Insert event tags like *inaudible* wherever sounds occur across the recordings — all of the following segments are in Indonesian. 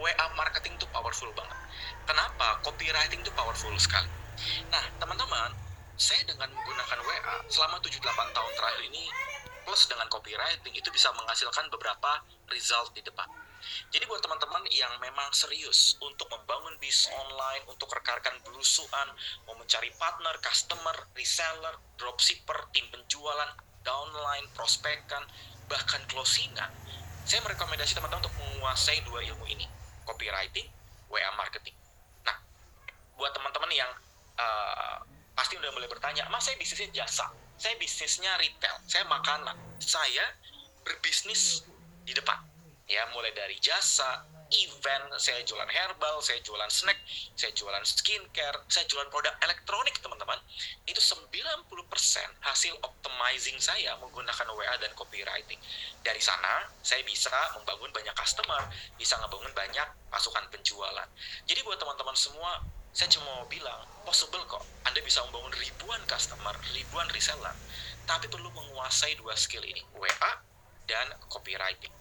WA marketing itu powerful banget. Kenapa? Copywriting itu powerful sekali. Nah, teman-teman, saya dengan menggunakan WA selama 7-8 tahun terakhir ini plus dengan copywriting itu bisa menghasilkan beberapa result di depan. Jadi buat teman-teman yang memang serius untuk membangun bisnis online, untuk rekan-rekan belusuan, mau mencari partner, customer, reseller, dropshipper, tim penjualan, downline, prospekan, bahkan closingan, saya merekomendasi teman-teman untuk menguasai dua ilmu ini, copywriting, WA marketing. Nah, buat teman-teman yang uh, pasti udah mulai bertanya, mas saya bisnisnya jasa, saya bisnisnya retail, saya makanan, saya berbisnis di depan ya mulai dari jasa event saya jualan herbal saya jualan snack saya jualan skincare saya jualan produk elektronik teman-teman. Itu 90% hasil optimizing saya menggunakan WA dan copywriting. Dari sana saya bisa membangun banyak customer bisa ngebangun banyak pasukan penjualan. Jadi buat teman-teman semua saya cuma mau bilang possible kok. Anda bisa membangun ribuan customer ribuan reseller tapi perlu menguasai dua skill ini WA dan copywriting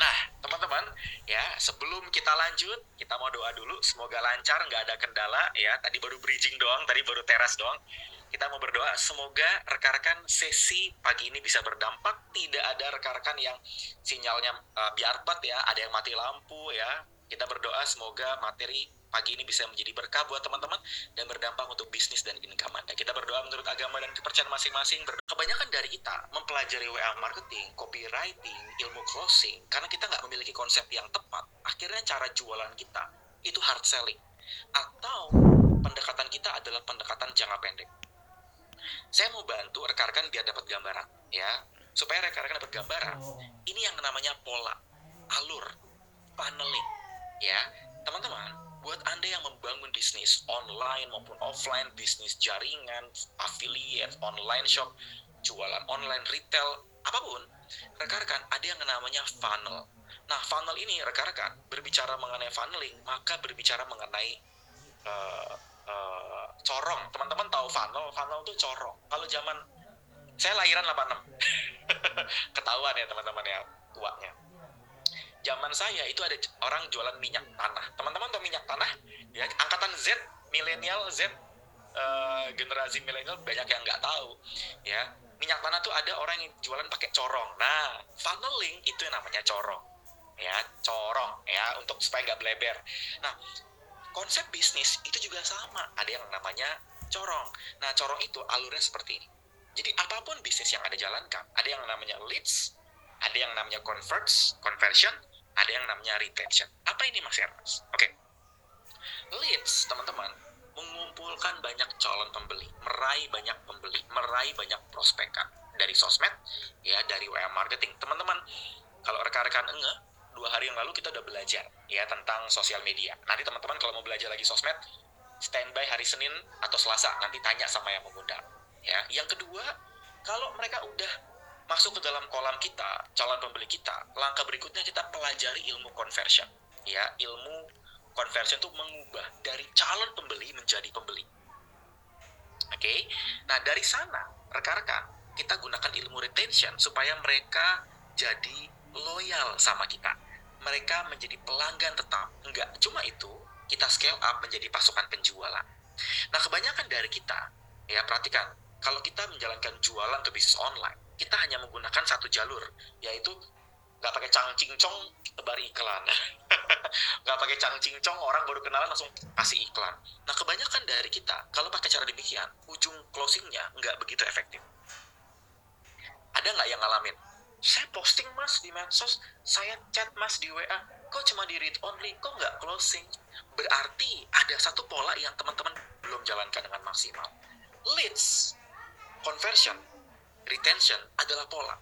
Nah, teman-teman, ya sebelum kita lanjut, kita mau doa dulu. Semoga lancar, nggak ada kendala. Ya, tadi baru bridging doang, tadi baru teras doang. Kita mau berdoa, semoga rekan-rekan sesi pagi ini bisa berdampak. Tidak ada rekan-rekan yang sinyalnya uh, biarpet ya, ada yang mati lampu ya. Kita berdoa semoga materi pagi ini bisa menjadi berkah buat teman-teman dan berdampak untuk bisnis dan income Anda. Menurut agama dan kepercayaan masing-masing. Kebanyakan dari kita mempelajari WA marketing, copywriting, ilmu closing, karena kita nggak memiliki konsep yang tepat, akhirnya cara jualan kita itu hard selling. Atau pendekatan kita adalah pendekatan jangka pendek. Saya mau bantu rekan-rekan biar dapat gambaran, ya. Supaya rekan-rekan dapat gambaran, ini yang namanya pola, alur, paneling, ya. Teman-teman, buat Anda yang membangun bisnis online maupun offline, bisnis jaringan, affiliate, online shop, jualan online, retail, apa pun, rekan-rekan ada yang namanya funnel. Nah, funnel ini rekan-rekan berbicara mengenai funneling, maka berbicara mengenai uh, uh, corong. Teman-teman tahu funnel, funnel itu corong. Kalau zaman saya lahiran 86. *laughs* Ketahuan ya teman-teman ya tuanya zaman saya itu ada orang jualan minyak tanah. Teman-teman tahu minyak tanah? Ya, angkatan Z, milenial Z, uh, generasi milenial banyak yang nggak tahu. Ya, minyak tanah tuh ada orang yang jualan pakai corong. Nah, funneling itu yang namanya corong. Ya, corong ya untuk supaya nggak bleber. Nah, konsep bisnis itu juga sama. Ada yang namanya corong. Nah, corong itu alurnya seperti ini. Jadi apa pun bisnis yang ada jalankan, ada yang namanya leads, ada yang namanya converts, conversion, ada yang namanya retention. Apa ini Mas Ernest? Oke. Okay. Leads, teman-teman, mengumpulkan banyak calon pembeli, meraih banyak pembeli, meraih banyak prospekan dari sosmed, ya dari WA marketing. Teman-teman, kalau rekan-rekan enggak, dua hari yang lalu kita udah belajar ya tentang sosial media. Nanti teman-teman kalau mau belajar lagi sosmed, standby hari Senin atau Selasa, nanti tanya sama yang mengundang. Ya, yang kedua, kalau mereka udah masuk ke dalam kolam kita, calon pembeli kita, langkah berikutnya kita pelajari ilmu conversion. Ya, ilmu conversion itu mengubah dari calon pembeli menjadi pembeli. Oke, okay? nah dari sana rekan-rekan kita gunakan ilmu retention supaya mereka jadi loyal sama kita. Mereka menjadi pelanggan tetap. Enggak cuma itu, kita scale up menjadi pasukan penjualan. Nah, kebanyakan dari kita, ya perhatikan, kalau kita menjalankan jualan ke bisnis online, kita hanya menggunakan satu jalur, yaitu nggak pakai cangcing cong tebar iklan. *laughs* nggak pakai cangcing cong orang baru kenalan langsung kasih iklan. Nah kebanyakan dari kita, kalau pakai cara demikian, ujung closingnya nggak begitu efektif. Ada nggak yang ngalamin? Saya posting mas di medsos, saya chat mas di WA, kok cuma di read only, kok nggak closing? Berarti ada satu pola yang teman-teman belum jalankan dengan maksimal. Leads, conversion, retention adalah pola.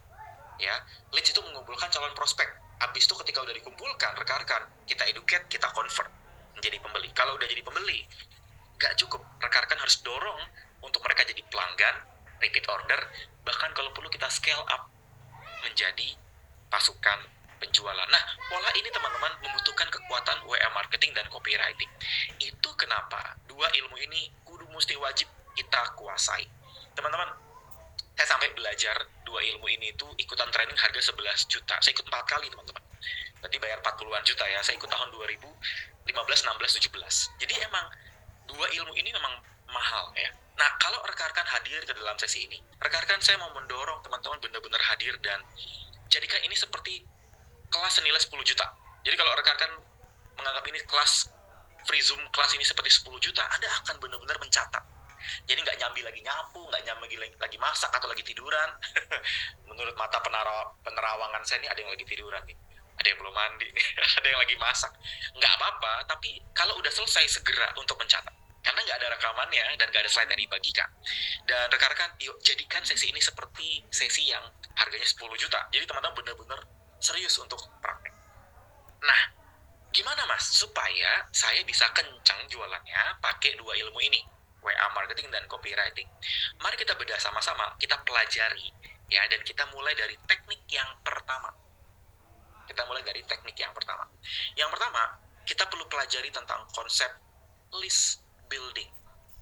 Ya, leads itu mengumpulkan calon prospek. Habis itu ketika udah dikumpulkan, rekan-rekan, kita educate, kita convert menjadi pembeli. Kalau udah jadi pembeli, nggak cukup. Rekan-rekan harus dorong untuk mereka jadi pelanggan, repeat order, bahkan kalau perlu kita scale up menjadi pasukan penjualan. Nah, pola ini teman-teman membutuhkan kekuatan WA marketing dan copywriting. Itu kenapa dua ilmu ini kudu mesti wajib kita kuasai. Teman-teman, saya sampai belajar dua ilmu ini itu ikutan training harga 11 juta. Saya ikut empat kali teman-teman. berarti bayar 40-an juta ya saya ikut tahun 2015 16 17 jadi emang dua ilmu ini memang mahal ya nah kalau rekan-rekan hadir ke dalam sesi ini rekan-rekan saya mau mendorong teman-teman benar-benar hadir dan jadikan ini seperti kelas senilai 10 juta jadi kalau rekan-rekan menganggap ini kelas free zoom kelas ini seperti 10 juta anda akan benar-benar mencatat jadi nggak nyambi lagi nyapu nggak nyambi lagi, lagi masak atau lagi tiduran. *laughs* Menurut mata penara, penerawangan saya ini ada yang lagi tiduran nih ada yang belum mandi nih *laughs* ada yang lagi masak. Nggak apa-apa tapi kalau udah selesai segera untuk mencatat. Karena nggak ada rekamannya dan nggak ada slide yang dibagikan. Dan rekan-rekan yuk jadikan sesi ini seperti sesi yang harganya 10 juta. Jadi teman-teman benar-benar serius untuk praktek. Nah gimana mas? Supaya saya bisa kencang jualannya pakai dua ilmu ini WA marketing dan copywriting. Mari kita bedah sama-sama, kita pelajari ya dan kita mulai dari teknik yang pertama. Kita mulai dari teknik yang pertama. Yang pertama, kita perlu pelajari tentang konsep list building.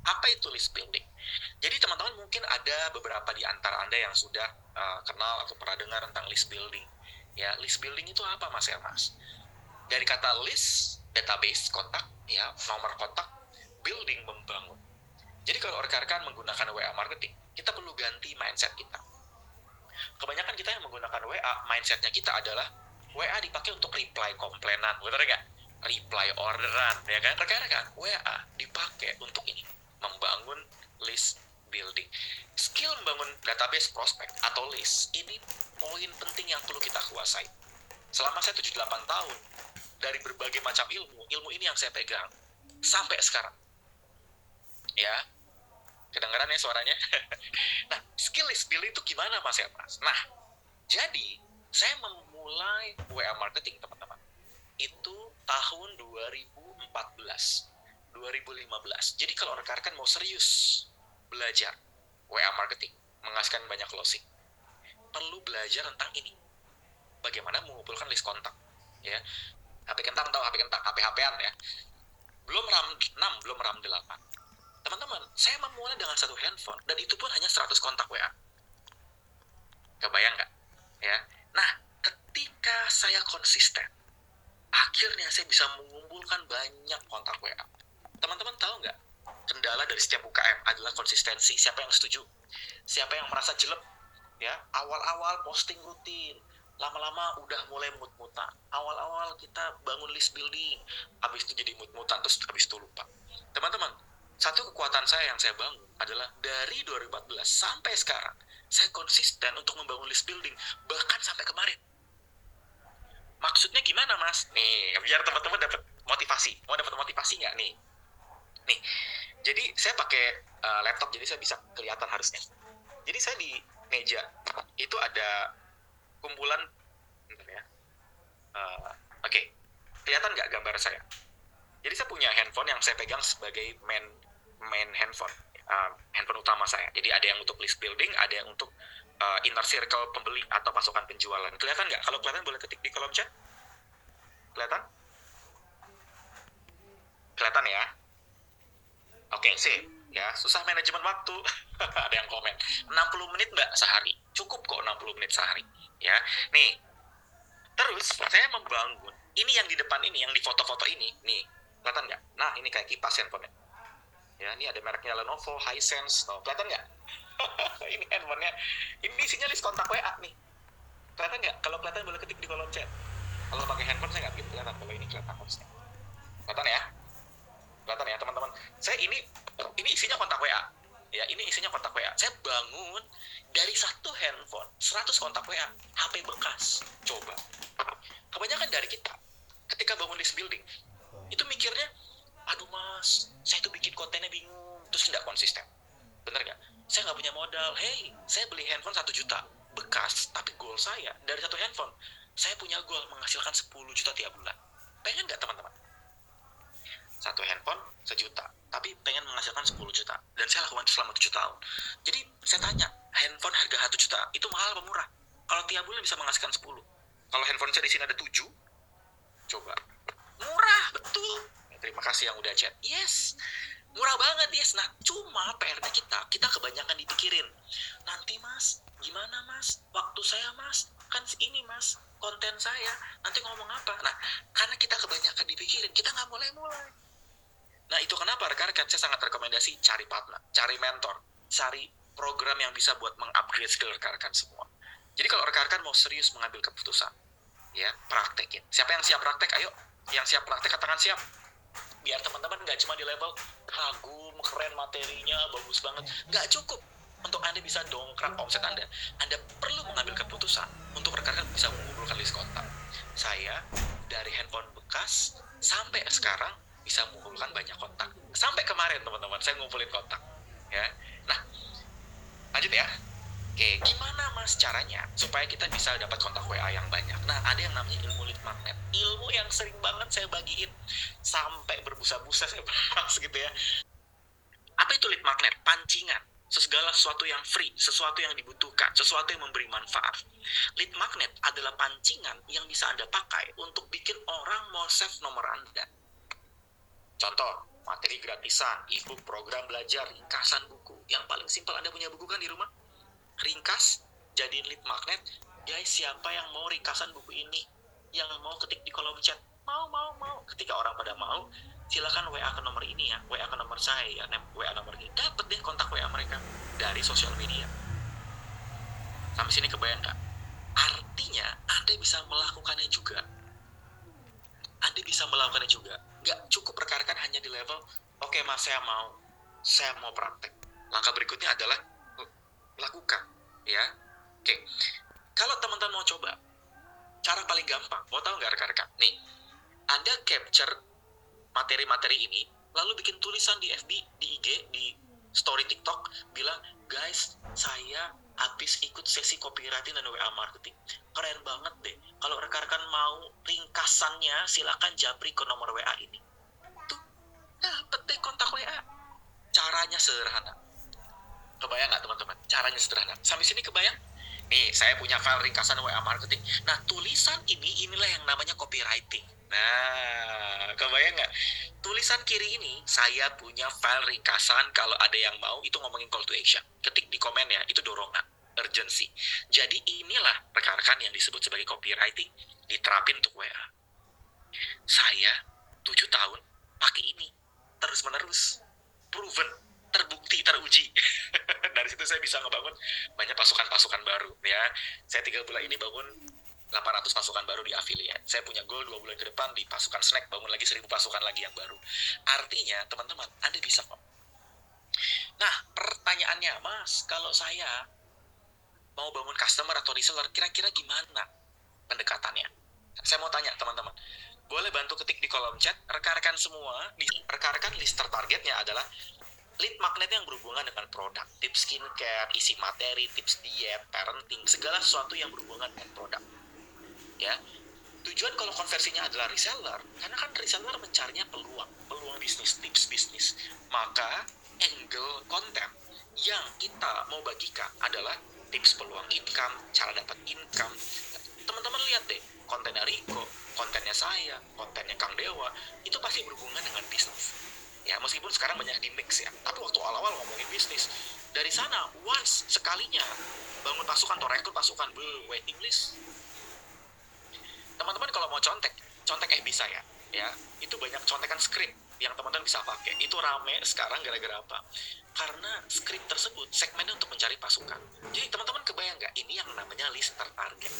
Apa itu list building? Jadi teman-teman mungkin ada beberapa di antara Anda yang sudah uh, kenal atau pernah dengar tentang list building. Ya, list building itu apa Mas Mas? Dari kata list, database, kontak, ya, nomor kontak, building membangun. Jadi kalau rekan-rekan menggunakan WA marketing, kita perlu ganti mindset kita. Kebanyakan kita yang menggunakan WA, mindsetnya kita adalah WA dipakai untuk reply komplainan, betul nggak? Reply orderan, ya kan? Rekan-rekan, WA dipakai untuk ini, membangun list building. Skill membangun database prospek atau list, ini poin penting yang perlu kita kuasai. Selama saya 78 tahun, dari berbagai macam ilmu, ilmu ini yang saya pegang, sampai sekarang. Ya, Kedengaran ya suaranya? *laughs* nah, skill list building itu gimana Mas ya Mas? Nah, jadi saya memulai WA marketing teman-teman. Itu tahun 2014. 2015. Jadi kalau rekan-rekan mau serius belajar WA marketing, menghasilkan banyak closing, perlu belajar tentang ini. Bagaimana mengumpulkan list kontak, ya. HP kentang tahu HP kentang, HP HPan ya. Belum RAM 6, belum RAM 8 teman-teman saya memulai dengan satu handphone dan itu pun hanya 100 kontak WA kebayang nggak? Ya. Nah ketika saya konsisten akhirnya saya bisa mengumpulkan banyak kontak WA teman-teman tahu nggak? Kendala dari setiap UKM adalah konsistensi. Siapa yang setuju? Siapa yang merasa jelek? Ya awal-awal posting rutin lama-lama udah mulai mut-mutan. Awal-awal kita bangun list building habis itu jadi mut-mutan terus habis itu lupa. Teman-teman satu kekuatan saya yang saya bangun adalah dari 2014 sampai sekarang saya konsisten untuk membangun list building bahkan sampai kemarin. Maksudnya gimana mas? Nih biar teman-teman dapat motivasi. Mau dapat motivasi nggak? Nih. Nih. Jadi saya pakai uh, laptop jadi saya bisa kelihatan harusnya. Jadi saya di meja itu ada kumpulan ya uh, oke okay. kelihatan nggak gambar saya? Jadi saya punya handphone yang saya pegang sebagai main main handphone uh, handphone utama saya. Jadi ada yang untuk list building, ada yang untuk uh, inner circle pembeli atau pasukan penjualan. Kelihatan nggak? Kalau kelihatan boleh ketik di kolom chat. Kelihatan? Kelihatan ya? Oke, okay, sih. Ya, susah manajemen waktu. *laughs* ada yang komen. 60 menit mbak sehari. Cukup kok 60 menit sehari. Ya, nih. Terus saya membangun. Ini yang di depan ini, yang di foto-foto ini. Nih, kelihatan nggak? Nah, ini kayak kipas handphone ya ini ada mereknya Lenovo Hisense. No, kelihatan nggak? *laughs* Ini handphonenya. Ini isinya list kontak WA nih. Kelihatan nggak? Kalau kelihatan boleh ketik di kolom chat. Kalau pakai handphone saya nggak begitu kelihatan kalau ini kelihatan harusnya. Kelihatan ya? Kelihatan ya teman-teman? Saya ini ini isinya kontak WA ya ini isinya kontak WA saya bangun dari satu handphone 100 kontak WA HP bekas. Coba. Kebanyakan dari kita ketika bangun list building itu mikirnya aduh mas saya tuh bikin kontennya bingung terus tidak konsisten. Bener gak saya nggak punya modal. Hey saya beli handphone satu juta. Bekas tapi goal saya dari satu handphone saya punya goal menghasilkan 10 juta tiap bulan. Pengen nggak teman-teman? Satu handphone sejuta tapi pengen menghasilkan 10 juta. Dan saya lakukan itu selama 7 tahun. Jadi saya tanya handphone harga 1 juta itu mahal apa murah? Kalau tiap bulan bisa menghasilkan 10 kalau handphone saya di sini ada 7 coba terima kasih yang udah chat. Yes. Murah banget yes. Nah cuma PR-nya kita. Kita kebanyakan dipikirin. Nanti mas gimana mas? Waktu saya mas? Kan ini mas konten saya. Nanti ngomong apa? Nah karena kita kebanyakan dipikirin kita nggak mulai-mulai nah itu kenapa? Rekan-rekan saya sangat rekomendasi cari partner cari mentor cari program yang bisa buat mengupgrade skill rekan-rekan semua. Jadi kalau rekan-rekan mau serius mengambil keputusan ya praktekin. Siapa yang siap praktek? Ayo. Yang siap praktek katakan siap biar teman-teman nggak cuma di level kagum keren materinya bagus banget nggak cukup untuk Anda bisa dongkrak omset Anda, Anda perlu mengambil keputusan untuk rekan-rekan bisa mengumpulkan list kontak. Saya dari handphone bekas sampai sekarang bisa mengumpulkan banyak kontak. Sampai kemarin teman-teman saya ngumpulin kontak. Ya. Nah, lanjut ya. Oke, gimana mas caranya supaya kita bisa dapat kontak WA yang banyak? Nah, ada yang namanya ilmu lead magnet. Ilmu yang sering banget saya bagiin sampai berbusa-busa saya *laughs* bahas gitu ya. Apa itu lead magnet? Pancingan segala sesuatu yang free, sesuatu yang dibutuhkan, sesuatu yang memberi manfaat. Lead magnet adalah pancingan yang bisa Anda pakai untuk bikin orang mau save nomor Anda. Contoh, materi gratisan, ebook, program belajar, ringkasan buku. Yang paling simpel Anda punya buku kan di rumah? Ringkas, jadiin lead magnet. Guys, siapa yang mau ringkasan buku ini? Yang mau ketik di kolom chat? Mau, mau, mau. Ketika orang pada mau, silakan WA ke nomor ini ya, WA ke nomor saya ya, WA nomor ini. Dapat deh kontak WA mereka dari sosial media. Sampai sini kebayang nggak? Artinya Anda bisa melakukannya juga. Anda bisa melakukannya juga. Nggak cukup rekan-rekan hanya di level, oke okay, mas saya mau, saya mau praktek. Langkah berikutnya adalah lakukan, ya. Oke, kalau teman-teman mau coba, cara paling gampang, mau tahu nggak rekan-rekan? Nih, Anda capture materi-materi ini lalu bikin tulisan di FB, di IG, di story TikTok bilang, "Guys, saya habis ikut sesi copywriting dan WA marketing. Keren banget deh. Kalau rekan-rekan mau ringkasannya, silakan japri ke nomor WA ini." Tuh, dapet deh kontak WA. Caranya sederhana. Kebayang nggak teman-teman? Caranya sederhana. Sampai sini kebayang? Nih, saya punya file ringkasan WA marketing. Nah, tulisan ini inilah yang namanya copywriting Nah, kebayang nggak? Tulisan kiri ini, saya punya file ringkasan kalau ada yang mau, itu ngomongin call to action. Ketik di komen ya, itu dorongan, urgency. Jadi inilah rekan-rekan yang disebut sebagai copywriting, diterapin untuk WA. Saya, tujuh tahun, pakai ini, terus-menerus. Proven, terbukti, teruji. *laughs* Dari situ saya bisa ngebangun banyak pasukan-pasukan baru. ya. Saya tiga bulan ini bangun 800 pasukan baru di affiliate. Saya punya goal dua bulan ke depan di pasukan snack bangun lagi 1000 pasukan lagi yang baru. Artinya, teman-teman, Anda bisa kok. Nah, pertanyaannya, Mas, kalau saya mau bangun customer atau reseller, kira-kira gimana pendekatannya? Saya mau tanya, teman-teman. Boleh bantu ketik di kolom chat, rekan-rekan semua, rekan-rekan list targetnya adalah lead magnet yang berhubungan dengan produk, tips skincare, isi materi, tips diet, parenting, segala sesuatu yang berhubungan dengan produk. Ya. Tujuan kalau konversinya adalah reseller karena kan reseller mencarinya peluang peluang bisnis tips bisnis. Maka angle konten yang kita mau bagikan adalah tips peluang income cara dapat income. Teman-teman lihat deh kontennya Riko kontennya saya kontennya Kang Dewa itu pasti berhubungan dengan bisnis ya meskipun sekarang banyak di mix ya. Tapi waktu awal-awal ngomongin bisnis dari sana once sekalinya bangun pasukan atau rekrut pasukan waiting list. Teman-teman kalau mau contek contek eh bisa ya ya. Itu banyak contekan skrip yang teman-teman bisa pakai. Itu rame sekarang gara-gara apa? Karena skrip tersebut segmennya untuk mencari pasukan. Jadi teman-teman kebayang nggak? Ini yang namanya list tertarget.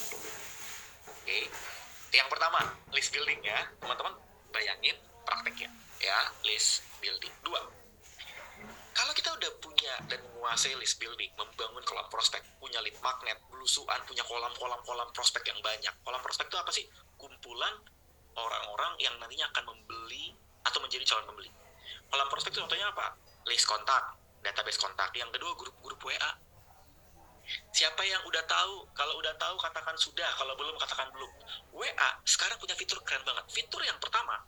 Oke? Yang pertama list building ya. Teman-teman bayangin prakteknya ya. List building dua kalau kita udah punya dan menguasai list building, membangun kolam prospek, punya lead magnet, belusuan, punya kolam-kolam kolam prospek yang banyak. Kolam prospek itu apa sih? Kumpulan orang-orang yang nantinya akan membeli atau menjadi calon pembeli. Kolam prospek itu contohnya apa? List kontak, database kontak. Yang kedua grup-grup WA. Siapa yang udah tahu? Kalau udah tahu katakan sudah, kalau belum katakan belum. WA sekarang punya fitur keren banget. Fitur yang pertama,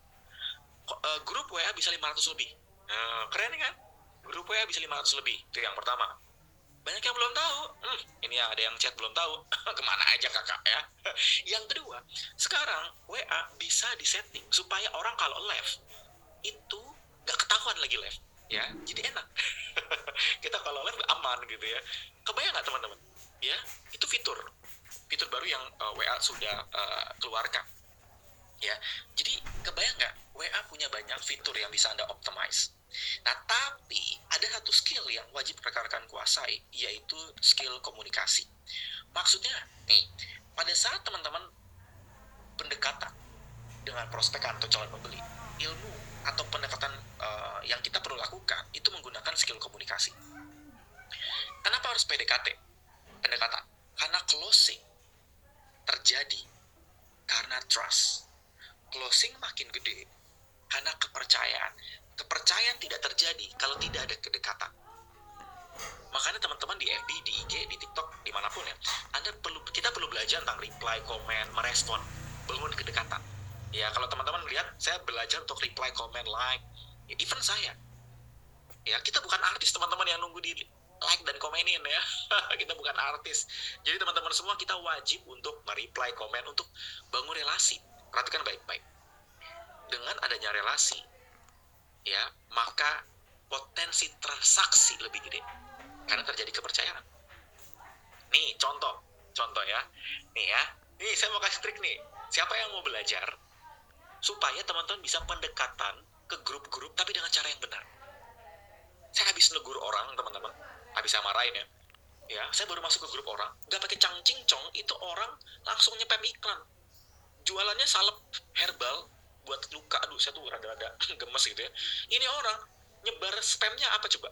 eh, grup WA bisa 500 lebih. Uh, keren kan? grup WA bisa 500 lebih. Itu yang pertama. Banyak yang belum tahu. Hmm, ini ada yang chat belum tahu. *laughs* Ke mana aja kakak ya? *laughs* Yang kedua sekarang WA bisa disetting supaya orang kalau live itu gak ketahuan lagi live ya? Jadi enak. *laughs* Kita kalau live aman gitu ya? Kebayang nggak teman-teman? Ya itu fitur. Fitur baru yang uh, WA sudah uh, keluarkan ya. Jadi kebayang nggak? WA punya banyak fitur yang bisa anda optimize. Nah tapi ada satu skill yang wajib rekan-rekan kuasai yaitu skill komunikasi. Maksudnya nih pada saat teman-teman pendekatan dengan prospek atau calon pembeli ilmu atau pendekatan uh, yang kita perlu lakukan itu menggunakan skill komunikasi. Kenapa harus PDKT pendekatan. Karena closing terjadi karena trust closing makin gede karena kepercayaan. Kepercayaan tidak terjadi kalau tidak ada kedekatan. Makanya teman-teman di FB, di IG, di TikTok, di mana pun ya, Anda perlu kita perlu belajar tentang reply, komen, merespon, bangun kedekatan. Ya kalau teman-teman lihat, saya belajar untuk reply, komen, like, ya, even saya. Ya kita bukan artis teman-teman yang nunggu di like dan komenin ya. *laughs* kita bukan artis. Jadi teman-teman semua kita wajib untuk mereply, komen, untuk bangun relasi perhatikan baik-baik. Dengan adanya relasi, ya, maka potensi transaksi lebih gede. Karena terjadi kepercayaan. Nih, contoh. Contoh ya. Nih ya. Nih, saya mau kasih trik nih. Siapa yang mau belajar supaya teman-teman bisa pendekatan ke grup-grup tapi dengan cara yang benar. Saya habis negur orang, teman-teman. Habis saya marahin ya. Ya, saya baru masuk ke grup orang, nggak pakai cangcing cong, itu orang langsung nyepem iklan jualannya salep herbal buat luka. Aduh saya tuh rada-rada *laughs* gemes gitu ya. Ini orang nyebar spamnya apa coba?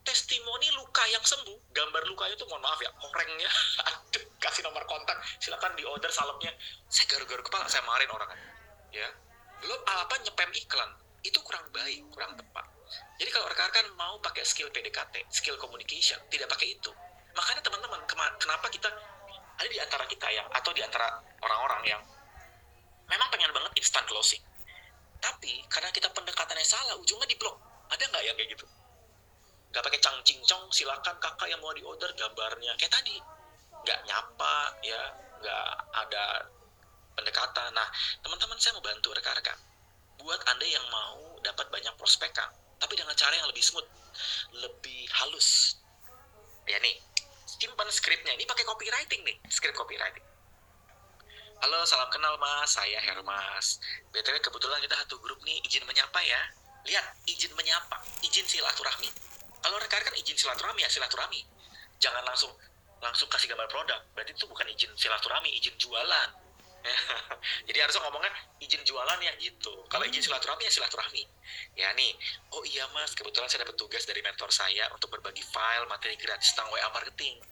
Testimoni luka yang sembuh. Gambar lukanya tuh mohon maaf ya orangnya *laughs* aduh kasih nomor kontak. Silakan di order salepnya. Saya garu-garu kepala saya marahin orang ya. Belum apa nyepam iklan. Itu kurang baik kurang tepat. Jadi kalau rekan-rekan mau pakai skill PDKT skill communication tidak pakai itu. Makanya teman-teman kenapa kita ada di antara kita yang atau di antara orang-orang yang memang pengen banget instant closing. Tapi karena kita pendekatannya salah ujungnya di blok ada nggak yang kayak gitu? Nggak pakai cang cincong silakan kakak yang mau di order gambarnya. Kayak tadi nggak nyapa ya nggak ada pendekatan. Nah teman-teman saya mau bantu rekan-rekan. Buat anda yang mau dapat banyak prospekan tapi dengan cara yang lebih smooth lebih halus. Ya nih simpan skripnya ini pakai copywriting nih skrip copywriting Halo, salam kenal mas, saya Hermas. BTW kebetulan kita satu grup nih, izin menyapa ya. Lihat, izin menyapa, izin silaturahmi. Kalau rekan-rekan izin silaturahmi ya silaturahmi. Jangan langsung langsung kasih gambar produk. Berarti itu bukan izin silaturahmi, izin jualan. *laughs* Jadi harusnya ngomongnya izin jualan ya gitu. Kalau izin silaturahmi ya silaturahmi. Ya nih, oh iya mas, kebetulan saya dapat tugas dari mentor saya untuk berbagi file materi gratis tentang WA marketing.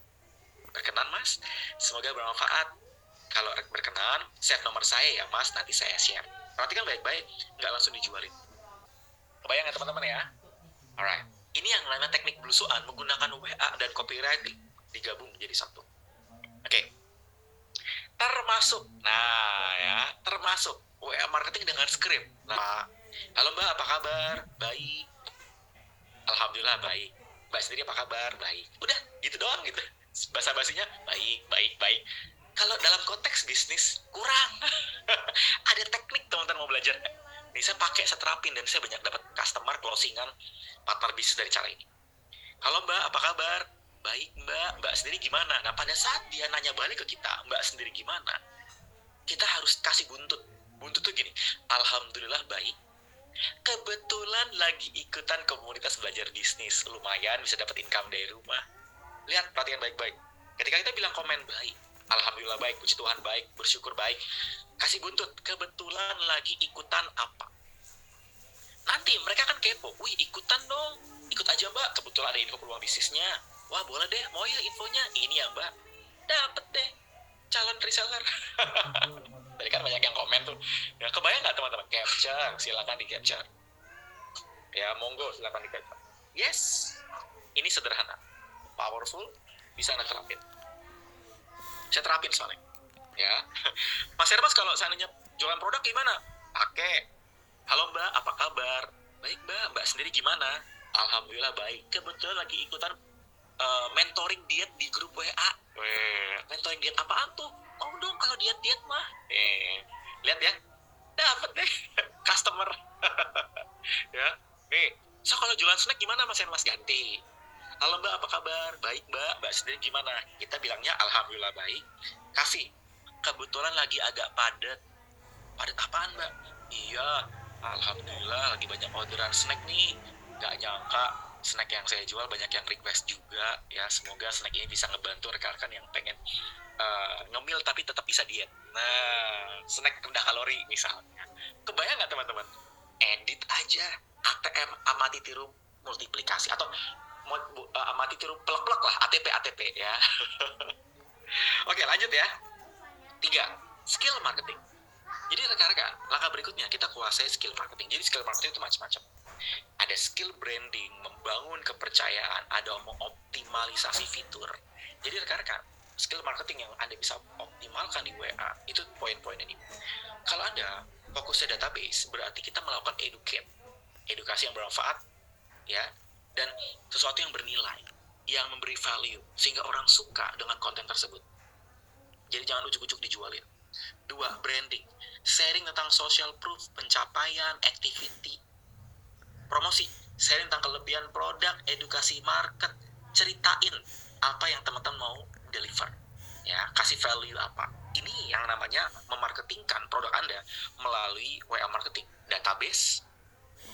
Berkenan mas, semoga bermanfaat kalau berkenan save nomor saya ya mas. Nanti saya share. Perhatikan baik-baik nggak langsung dijualin. Kebayang ya teman-teman ya? Alright. Ini yang namanya teknik belusuan menggunakan WA dan copywriting. Digabung menjadi satu. Oke. Okay. termasuk. Nah ya. Termasuk WA marketing dengan script. Nah halo mbak. Apa kabar? Baik. Alhamdulillah baik. Mbak sendiri apa kabar? Baik. Udah gitu doang gitu. Bahasa basinya baik baik baik kalau dalam konteks bisnis kurang. *laughs* Ada teknik teman-teman mau belajar. Ini saya pakai saya terapin dan saya banyak dapat customer closingan partner bisnis dari cara ini. Halo mbak apa kabar? Baik mbak. Mbak sendiri gimana? Nah pada saat dia nanya balik ke kita mbak sendiri gimana? Kita harus kasih buntut. Buntut tuh gini alhamdulillah baik. Kebetulan lagi ikutan komunitas belajar bisnis. Lumayan bisa dapat income dari rumah. Lihat perhatikan baik-baik. Ketika kita bilang komen baik Alhamdulillah baik, puji Tuhan baik, bersyukur baik. Kasih buntut, kebetulan lagi ikutan apa? Nanti mereka kan kepo, wih ikutan dong, ikut aja mbak, kebetulan ada info peluang bisnisnya. Wah boleh deh, mau ya infonya? Ini ya mbak, dapet deh calon reseller. *laughs* Tadi kan banyak yang komen tuh. Ya kebayang nggak teman-teman? Capture, silakan di capture. Ya monggo silakan di capture. Yes, ini sederhana, powerful, bisa anda terapin saya terapin soalnya. Ya. *laughs* Mas Hermas kalau seandainya jualan produk gimana? Pakai. Halo mbak. Apa kabar? Baik mbak. Mbak sendiri gimana? Alhamdulillah baik. Kebetulan lagi ikutan uh, mentoring diet di grup WA Weh, mentoring diet apaan tuh? Mau dong kalau diet diet mah. Eh lihat ya. Dapat deh. *laughs* Customer. *laughs* Ya. Nih. So kalau jualan snack gimana mas Hermas? Ganti Halo Mbak, apa kabar? Baik Mbak, Mbak sendiri gimana? Kita bilangnya Alhamdulillah baik. Kavi, kebetulan lagi agak padat. Padat apaan mbak? Iya, Alhamdulillah lagi banyak orderan snack nih. Gak nyangka snack yang saya jual banyak yang request juga ya semoga snack ini bisa ngebantu rekan-rekan yang pengen uh, ngemil tapi tetap bisa diet nah snack rendah kalori misalnya kebayang nggak teman-teman edit aja ATM amati tiru multiplikasi atau uh, amati tiru plek-plek lah ATP ATP ya *laughs* oke lanjut ya tiga skill marketing jadi rekan-rekan, langkah berikutnya kita kuasai skill marketing. Jadi skill marketing itu macam-macam. Ada skill branding, membangun kepercayaan, ada mengoptimalisasi fitur. Jadi rekan-rekan, skill marketing yang Anda bisa optimalkan di WA, itu poin-poin ini. Kalau Anda fokusnya database, berarti kita melakukan educate. Edukasi yang bermanfaat, ya, dan sesuatu yang bernilai, yang memberi value, sehingga orang suka dengan konten tersebut. Jadi jangan ujuk-ujuk dijualin Dua, branding. Sharing tentang social proof, pencapaian, activity. Promosi. Sharing tentang kelebihan produk, edukasi market, ceritain apa yang teman-teman mau deliver. Ya, kasih value apa. Ini yang namanya memarketingkan produk Anda melalui WA marketing. Database,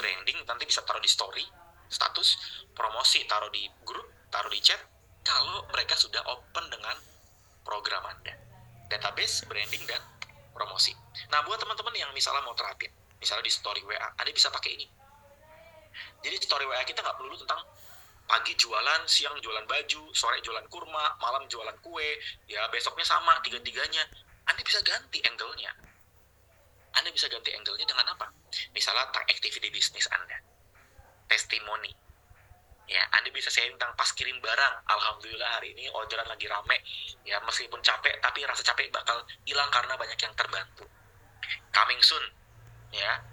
branding nanti bisa taruh di story, status, promosi taruh di grup, taruh di chat, kalau mereka sudah open dengan program Anda database, branding, dan promosi. Nah, buat teman-teman yang misalnya mau terapin, misalnya di story WA, Anda bisa pakai ini. Jadi story WA kita nggak perlu tentang pagi jualan, siang jualan baju, sore jualan kurma, malam jualan kue, ya besoknya sama, tiga-tiganya. Anda bisa ganti angle-nya. Anda bisa ganti angle-nya dengan apa? Misalnya tentang activity bisnis Anda. Testimoni. Ya Anda bisa sharing tentang pas kirim barang. Alhamdulillah hari ini orderan lagi rame. Ya meskipun capek tapi rasa capek bakal hilang karena banyak yang terbantu. Coming soon. Ya.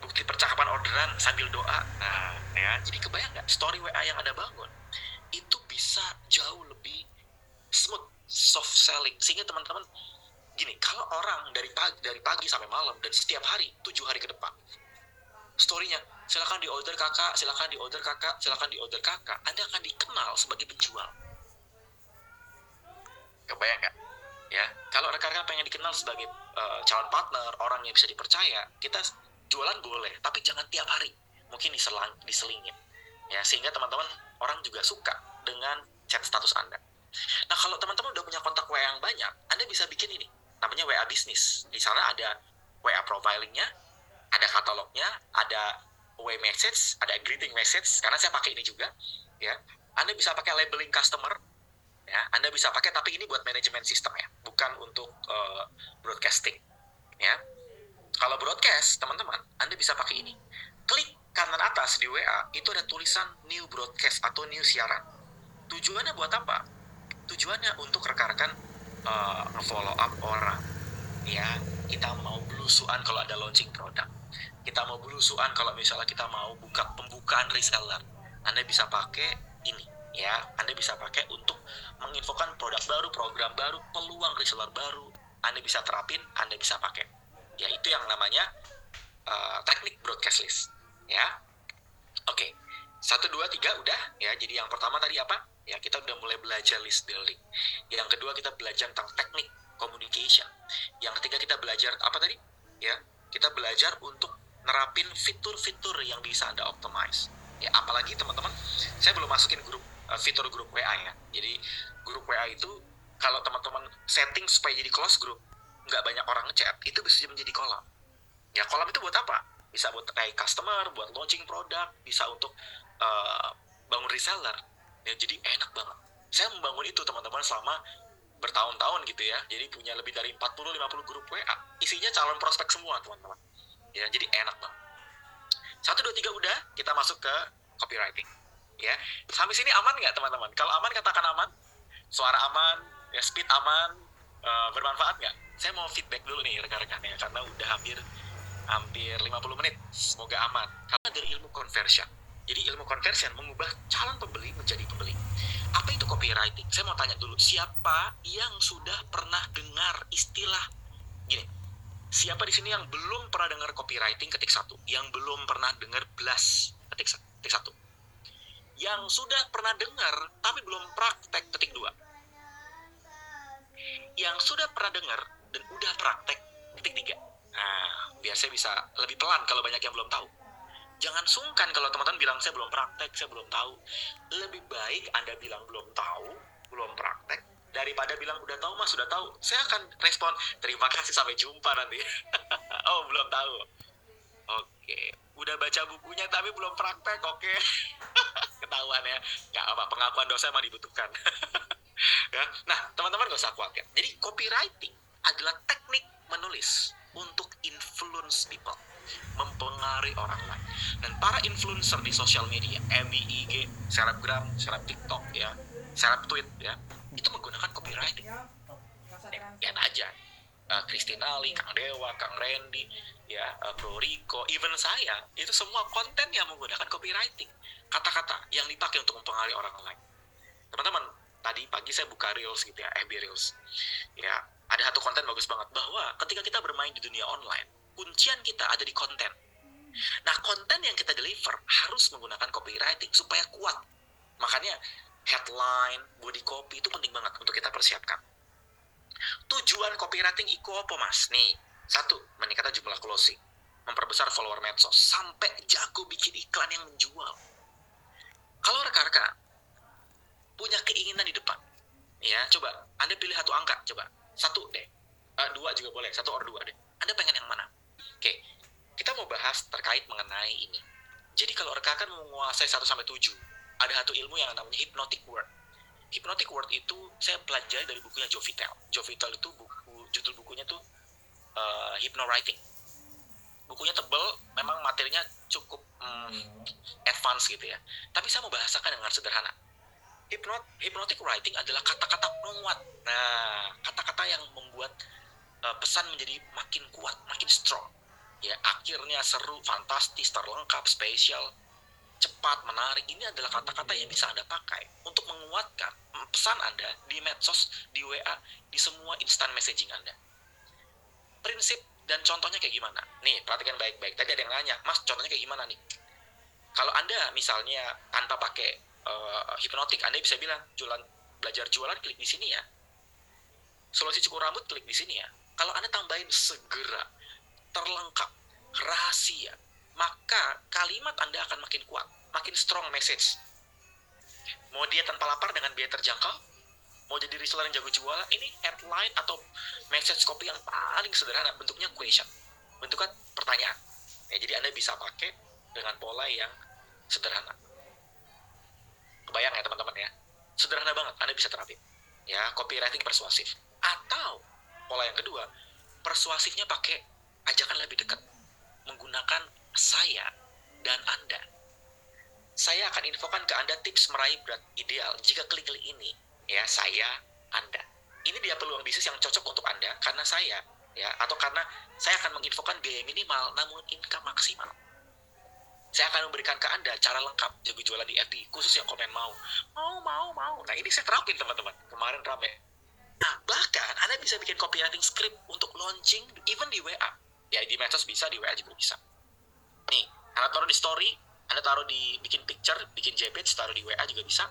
Bukti percakapan orderan sambil doa. Nah ya. Jadi kebayang nggak story WA yang Anda bangun? Itu bisa jauh lebih smooth soft selling. Sehingga teman-teman gini kalau orang dari pagi dari pagi sampai malam dan setiap hari tujuh hari ke depan storynya silakan di order kakak silakan di order kakak silakan di order kakak. Anda akan dikenal sebagai penjual. Kebayang nggak? Ya kalau rekan-rekan pengen dikenal sebagai uh, calon partner orang yang bisa dipercaya kita jualan boleh tapi jangan tiap hari. Mungkin diselang diselingin. Ya sehingga teman-teman orang juga suka dengan chat status anda. Nah kalau teman-teman udah punya kontak WA yang banyak anda bisa bikin ini. Namanya WA bisnis di sana ada WA profilingnya ada katalognya, ada away message, ada greeting message, karena saya pakai ini juga, ya. Anda bisa pakai labeling customer, ya. Anda bisa pakai, tapi ini buat manajemen sistem ya, bukan untuk uh, broadcasting, ya. Kalau broadcast, teman-teman, Anda bisa pakai ini. Klik kanan atas di WA, itu ada tulisan new broadcast atau new siaran. Tujuannya buat apa? Tujuannya untuk rekan-rekan uh, follow up orang, ya. Kita mau belusuan kalau ada launching produk kita mau belusuan kalau misalnya kita mau buka pembukaan reseller. Anda bisa pakai ini ya. Anda bisa pakai untuk menginfokan produk baru program baru peluang reseller baru. Anda bisa terapin Anda bisa pakai. Ya itu yang namanya uh, teknik broadcast list ya. Oke. Satu dua tiga udah ya. Jadi yang pertama tadi apa? Ya kita udah mulai belajar list building. Yang kedua kita belajar tentang teknik communication. Yang ketiga kita belajar apa tadi? Ya kita belajar untuk nerapin fitur-fitur yang bisa Anda optimize. Ya, apalagi teman-teman, saya belum masukin grup uh, fitur grup WA ya. Jadi grup WA itu kalau teman-teman setting supaya jadi close group, nggak banyak orang ngechat, itu bisa menjadi kolam. Ya, kolam itu buat apa? Bisa buat kayak customer, buat launching produk, bisa untuk uh, bangun reseller. Ya, jadi enak banget. Saya membangun itu teman-teman selama bertahun-tahun gitu ya. Jadi punya lebih dari 40-50 grup WA. Isinya calon prospek semua teman-teman ya jadi enak banget. Satu dua tiga udah kita masuk ke copywriting. Ya sampai sini aman nggak teman-teman? Kalau aman katakan aman. Suara aman ya speed aman uh, bermanfaat nggak? Saya mau feedback dulu nih rekan-rekan ya karena udah hampir hampir 50 menit. Semoga aman. Karena dari ilmu conversion. Jadi ilmu conversion mengubah calon pembeli menjadi pembeli. Apa itu copywriting? Saya mau tanya dulu siapa yang sudah pernah dengar istilah Siapa di sini yang belum pernah dengar copywriting ketik satu? Yang belum pernah dengar blast ketik, ketik satu? Yang sudah pernah dengar tapi belum praktek ketik dua? yang sudah pernah dengar dan udah praktek ketik tiga. Nah, biasanya bisa lebih pelan kalau banyak yang belum tahu. Jangan sungkan kalau teman-teman bilang saya belum praktek, saya belum tahu. Lebih baik Anda bilang belum tahu, belum praktek, daripada bilang udah tahu mas, sudah tahu. Saya akan respon, terima kasih sampai jumpa nanti. *laughs* oh, belum tahu. Oke, udah baca bukunya tapi belum praktek, oke. *laughs* Ketahuan ya. Nggak apa, pengakuan dosa emang dibutuhkan. *laughs* ya. Nah, teman-teman gak usah khawatir. Jadi copywriting adalah teknik menulis untuk influence people mempengaruhi orang lain. Dan para influencer di sosial media, MI, IG, selebgram, seleb TikTok ya, seleb tweet ya, itu menggunakan copywriting. Ya, lihat aja. Uh, Christina Ali, Kang Dewa, Kang Randy, ya, uh, Bro Rico, even saya, itu semua konten yang menggunakan copywriting. Kata-kata yang dipakai untuk mempengaruhi orang lain. Teman-teman, tadi pagi saya buka Reels gitu ya, FB Reels. Ya, ada satu konten bagus banget bahwa ketika kita bermain di dunia online, kuncian kita ada di konten. Nah, konten yang kita deliver harus menggunakan copywriting supaya kuat. Makanya headline, body copy itu penting banget untuk kita persiapkan. Tujuan copywriting itu apa, Mas? Nih, satu, meningkatkan jumlah closing. Memperbesar follower medsos. Sampai jago bikin iklan yang menjual. Kalau rekan-rekan punya keinginan di depan, ya coba Anda pilih satu angka, coba. Satu deh. Uh, dua juga boleh, satu or dua deh. Anda pengen yang mana? Oke, kita mau bahas terkait mengenai ini. Jadi kalau rekan menguasai 1 sampai 7, ada satu ilmu yang namanya hypnotic word. Hypnotic word itu saya pelajari dari bukunya. Joe Vitale itu buku judul bukunya tuh uh, Hypnowriting. Bukunya tebel, memang materinya cukup um, advance gitu ya. Tapi saya mau bahasakan dengan sederhana. Hypnot, hypnotic writing adalah kata-kata penguat. Nah, kata-kata yang membuat uh, pesan menjadi makin kuat, makin strong. Ya, akhirnya seru, fantastis, terlengkap, spesial, cepat, menarik. Ini adalah kata-kata yang bisa Anda pakai untuk menguatkan pesan Anda di medsos, di WA, di semua instan messaging Anda. Prinsip dan contohnya kayak gimana? Nih, perhatikan baik-baik. Tadi ada yang nanya, Mas, contohnya kayak gimana nih? Kalau Anda misalnya tanpa pakai uh, hipnotik, Anda bisa bilang, jualan belajar jualan klik di sini ya. Solusi cukur rambut klik di sini ya kalau Anda tambahin segera, terlengkap, rahasia, maka kalimat Anda akan makin kuat, makin strong message. Mau dia tanpa lapar dengan biaya terjangkau, mau jadi reseller yang jago jualan, ini headline atau message copy yang paling sederhana, bentuknya question, bentuknya pertanyaan. Ya, jadi Anda bisa pakai dengan pola yang sederhana. Kebayang ya teman-teman ya? Sederhana banget, Anda bisa terapin. Ya, copywriting persuasif. Atau pola yang kedua persuasifnya pakai ajakan lebih dekat menggunakan saya dan anda. Saya akan infokan ke anda tips meraih berat ideal jika klik-klik ini ya saya anda. Ini dia peluang bisnis yang cocok untuk anda karena saya ya atau karena saya akan menginfokan biaya minimal namun income maksimal. Saya akan memberikan ke anda cara lengkap jago jualan di FB khusus yang komen mau. Mau mau mau. Nah ini saya terapin teman-teman. Kemarin rame. Nah, bahkan Anda bisa bikin copywriting script untuk launching even di WA. Ya, di medsos bisa, di WA juga bisa. Nih, Anda taruh di story, Anda taruh di bikin picture, bikin JPEG, taruh di WA juga bisa.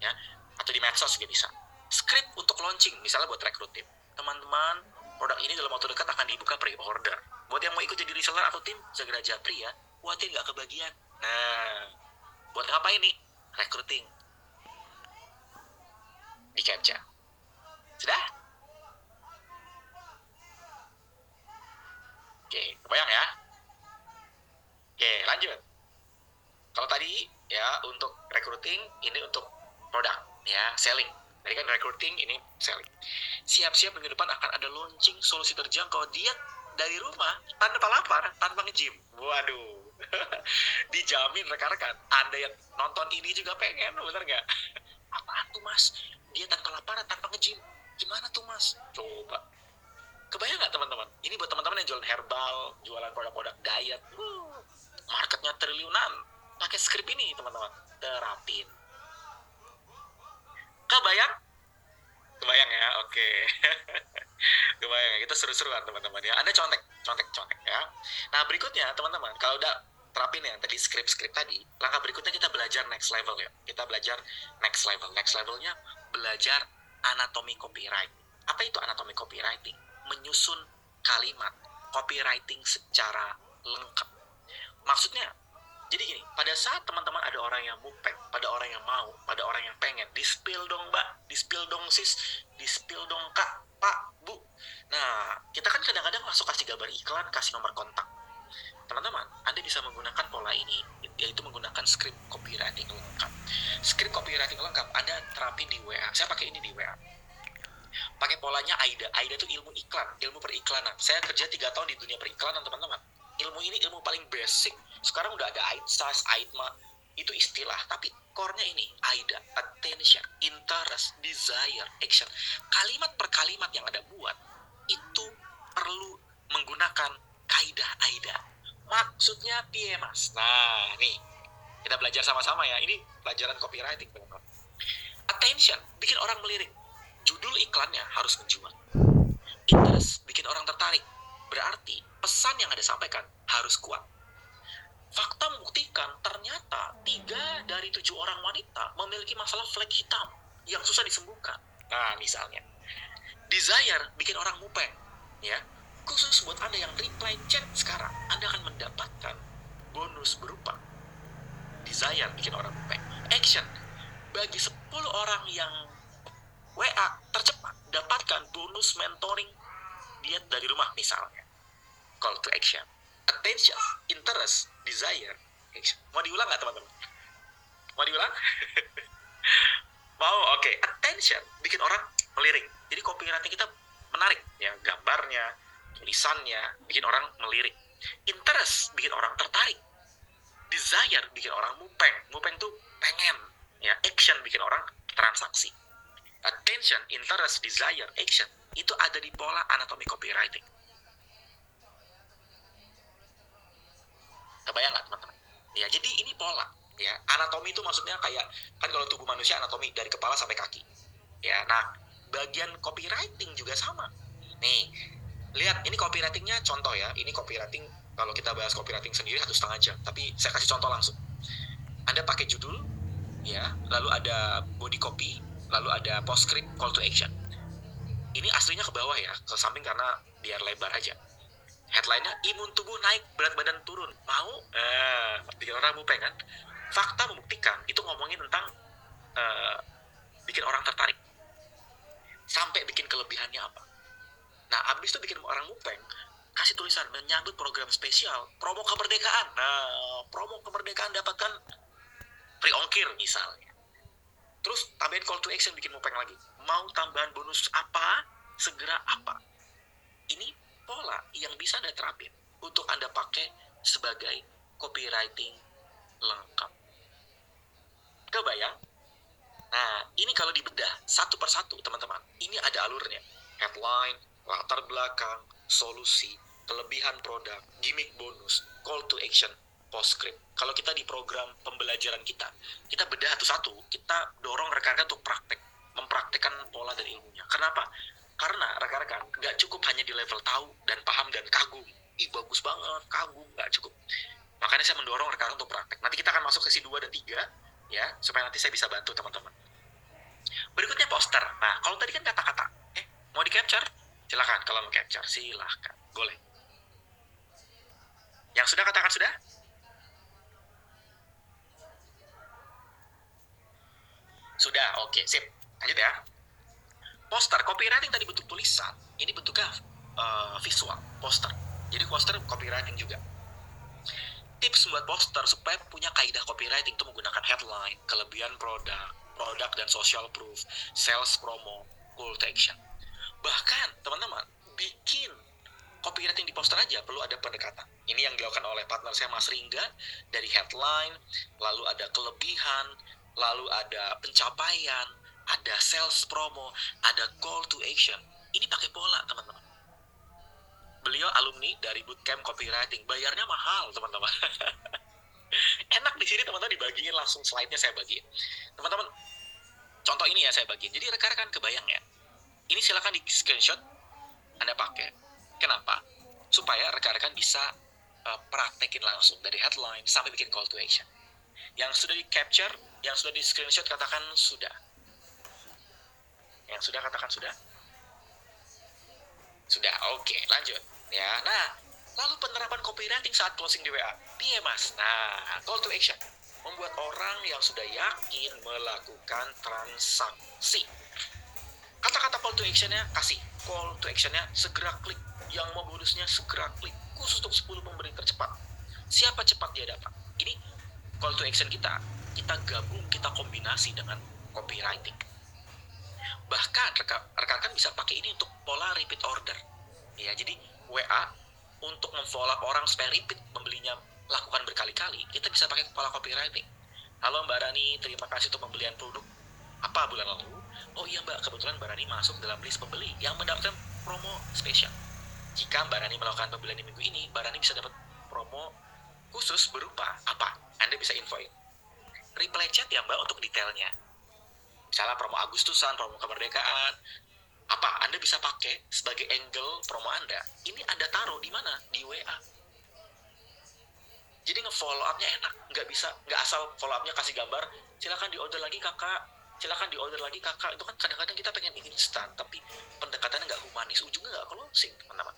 Ya, atau di medsos juga bisa. Script untuk launching, misalnya buat rekrut tim. Teman-teman, produk ini dalam waktu dekat akan dibuka pre-order. Buat yang mau ikut jadi reseller atau tim, segera japri ya. Khawatir nggak kebagian. Nah, buat ngapain nih? Recruiting. Di capture sudah? Oke, kebayang ya? Oke, lanjut. Kalau tadi ya untuk recruiting, ini untuk produk ya, selling. Tadi kan recruiting, ini selling. Siap-siap minggu depan akan ada launching solusi terjangkau diet dari rumah tanpa lapar, tanpa nge-gym. Waduh. *laughs* Dijamin rekan-rekan, Anda yang nonton ini juga pengen, bener nggak? *laughs* Apaan tuh mas? Dia tanpa lapar, tanpa nge-gym Gimana tuh mas? Coba. Kebayang nggak teman-teman? Ini buat teman-teman yang jualan herbal, jualan produk-produk diet. Marketnya triliunan. Pakai skrip ini teman-teman. Terapin. Kebayang? Kebayang ya? Oke. *laughs* Kebayang. Kita seru-seruan teman-teman ya. Anda contek, contek, contek ya. Nah berikutnya teman-teman, kalau udah terapin yang tadi skrip-skrip tadi, langkah berikutnya kita belajar next level ya. Kita belajar next level. Next levelnya belajar anatomi copyright. Apa itu anatomi copywriting? Menyusun kalimat copywriting secara lengkap. Maksudnya, jadi gini, pada saat teman-teman ada orang yang mupeng, pada orang yang mau, pada orang yang pengen, di spill dong mbak, di spill dong sis, di spill dong kak, pak, bu. Nah, kita kan kadang-kadang langsung kasih gambar iklan, kasih nomor kontak. Teman-teman, Anda bisa menggunakan pola ini, yaitu menggunakan script copywriting lengkap. Script copywriting lengkap Anda terapin di WA. Saya pakai ini di WA pakai polanya AIDA. AIDA itu ilmu iklan, ilmu periklanan. Saya kerja tiga tahun di dunia periklanan, teman-teman. Ilmu ini ilmu paling basic. Sekarang udah ada AIDSAS, AIDMA, itu istilah. Tapi core-nya ini, AIDA, attention, interest, desire, action. Kalimat per kalimat yang ada buat, itu perlu menggunakan kaidah AIDA. Maksudnya piye, Mas? Nah, nih. Kita belajar sama-sama ya. Ini pelajaran copywriting, teman-teman. Attention, bikin orang melirik judul iklannya harus menjual. Interest bikin orang tertarik. Berarti pesan yang ada sampaikan harus kuat. Fakta membuktikan ternyata tiga dari tujuh orang wanita memiliki masalah flek hitam yang susah disembuhkan. Nah, misalnya. Desire bikin orang mupeng. Ya, khusus buat Anda yang reply chat sekarang, Anda akan mendapatkan bonus berupa desire bikin orang mupeng. Action bagi 10 orang yang WA tercepat dapatkan bonus mentoring diet dari rumah misalnya. Call to action. Attention, interest, desire, action. Mau diulang nggak teman-teman? Mau diulang? *laughs* Mau, oke. Okay. Attention, bikin orang melirik. Jadi copywriting kita menarik. ya Gambarnya, tulisannya, bikin orang melirik. Interest, bikin orang tertarik. Desire, bikin orang mupeng. Mupeng tuh pengen. ya Action, bikin orang transaksi attention, interest, desire, action itu ada di pola anatomi copywriting. Kebayang nggak teman-teman? Ya, jadi ini pola. Ya, anatomi itu maksudnya kayak kan kalau tubuh manusia anatomi dari kepala sampai kaki. Ya, nah bagian copywriting juga sama. Nih, lihat ini copywritingnya contoh ya. Ini copywriting kalau kita bahas copywriting sendiri satu setengah jam. Tapi saya kasih contoh langsung. Anda pakai judul, ya, lalu ada body copy, lalu ada postscript call to action. Ini aslinya ke bawah ya, ke samping karena biar lebar aja. Headline-nya imun tubuh naik, berat badan turun. Mau? Eh, bikin orang mau pengen. Fakta membuktikan itu ngomongin tentang uh, bikin orang tertarik. Sampai bikin kelebihannya apa. Nah, abis itu bikin orang mupeng, kasih tulisan menyambut program spesial promo kemerdekaan. Nah, promo kemerdekaan dapatkan free ongkir misalnya Terus tambahin call to action bikin mupeng lagi. Mau tambahan bonus apa? Segera apa? Ini pola yang bisa Anda terapin untuk Anda pakai sebagai copywriting lengkap. Kebayang? Nah, ini kalau dibedah satu persatu, teman-teman. Ini ada alurnya. Headline, latar belakang, solusi, kelebihan produk, gimmick bonus, call to action, postscript. Kalau kita di program pembelajaran kita, kita bedah satu-satu, kita dorong rekan-rekan untuk praktek, mempraktekkan pola dan ilmunya. Kenapa? Karena rekan-rekan nggak cukup hanya di level tahu dan paham dan kagum. Ih bagus banget, kagum, nggak cukup. Makanya saya mendorong rekan-rekan untuk praktek. Nanti kita akan masuk ke si 2 dan 3, ya, supaya nanti saya bisa bantu teman-teman. Berikutnya poster. Nah, kalau tadi kan kata-kata, eh, mau di-capture? Silahkan, kalau mau capture, silahkan. Boleh. Yang sudah katakan sudah? Sudah, oke, okay, sip. Lanjut ya. Poster, copywriting tadi bentuk tulisan, ini bentuknya uh, visual, poster. Jadi poster copywriting juga. Tips buat poster supaya punya kaidah copywriting itu menggunakan headline, kelebihan produk, produk dan social proof, sales promo, call to action. Bahkan, teman-teman, bikin copywriting di poster aja perlu ada pendekatan. Ini yang dilakukan oleh partner saya Mas Ringga dari headline, lalu ada kelebihan, lalu ada pencapaian, ada sales promo, ada call to action. Ini pakai pola, teman-teman. Beliau alumni dari bootcamp copywriting, bayarnya mahal, teman-teman. *laughs* Enak di sini teman-teman dibagiin langsung slide-nya saya bagiin. Teman-teman, contoh ini ya saya bagiin. Jadi rekan-rekan kebayang ya. Ini silakan di screenshot Anda pakai. Kenapa? Supaya rekan-rekan bisa uh, praktekin langsung dari headline sampai bikin call to action. Yang sudah di capture yang sudah di screenshot katakan sudah. Yang sudah katakan sudah. Sudah, oke, lanjut. Ya, nah, lalu penerapan copywriting saat closing di WA. Piye mas? Nah, call to action. Membuat orang yang sudah yakin melakukan transaksi. Kata-kata call to actionnya kasih. Call to actionnya segera klik. Yang mau bonusnya segera klik. Khusus untuk 10 pembeli tercepat. Siapa cepat dia dapat. Ini call to action kita. Kita gabung, kita kombinasi dengan copywriting bahkan rekan-rekan bisa pakai ini untuk pola repeat order. Ya jadi WA untuk memfollow orang supaya repeat membelinya lakukan berkali-kali kita bisa pakai pola copywriting. Halo Mbak Rani terima kasih untuk pembelian produk. Apa bulan lalu? Oh iya Mbak kebetulan Mbak Rani masuk dalam list pembeli yang mendapatkan promo spesial. Jika Mbak Rani melakukan pembelian di minggu ini Mbak Rani bisa dapat promo khusus berupa apa? Anda bisa infoin. Reply chat ya Mbak untuk detailnya misalnya promo Agustusan, promo kemerdekaan, apa Anda bisa pakai sebagai angle promo Anda. Ini Anda taruh di mana? Di WA. Jadi nge-follow up-nya enak, nggak bisa, nggak asal follow up-nya kasih gambar, silakan di order lagi kakak, silakan di order lagi kakak. Itu kan kadang-kadang kita pengen instan, tapi pendekatannya nggak humanis, ujungnya nggak closing, teman-teman.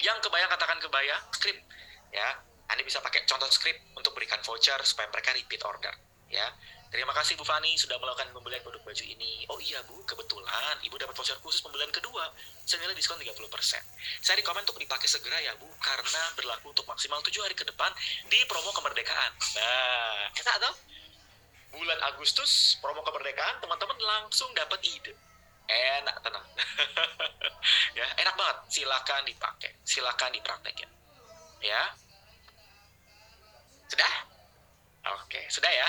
Yang kebayang katakan kebayang, script, ya. Anda bisa pakai contoh script untuk berikan voucher supaya mereka repeat order, ya Terima kasih Bu Fani sudah melakukan pembelian produk baju ini. Oh iya Bu, kebetulan Ibu dapat voucher khusus pembelian kedua senilai diskon 30%. Saya rekomend untuk dipakai segera ya Bu, karena berlaku untuk maksimal 7 hari ke depan di promo kemerdekaan. Nah, enak toh? Bulan Agustus, promo kemerdekaan, teman-teman langsung dapat ide. Enak, tenang. *laughs* ya, enak banget. Silakan dipakai, silakan dipraktekin. Ya. Sudah? Oke, sudah ya.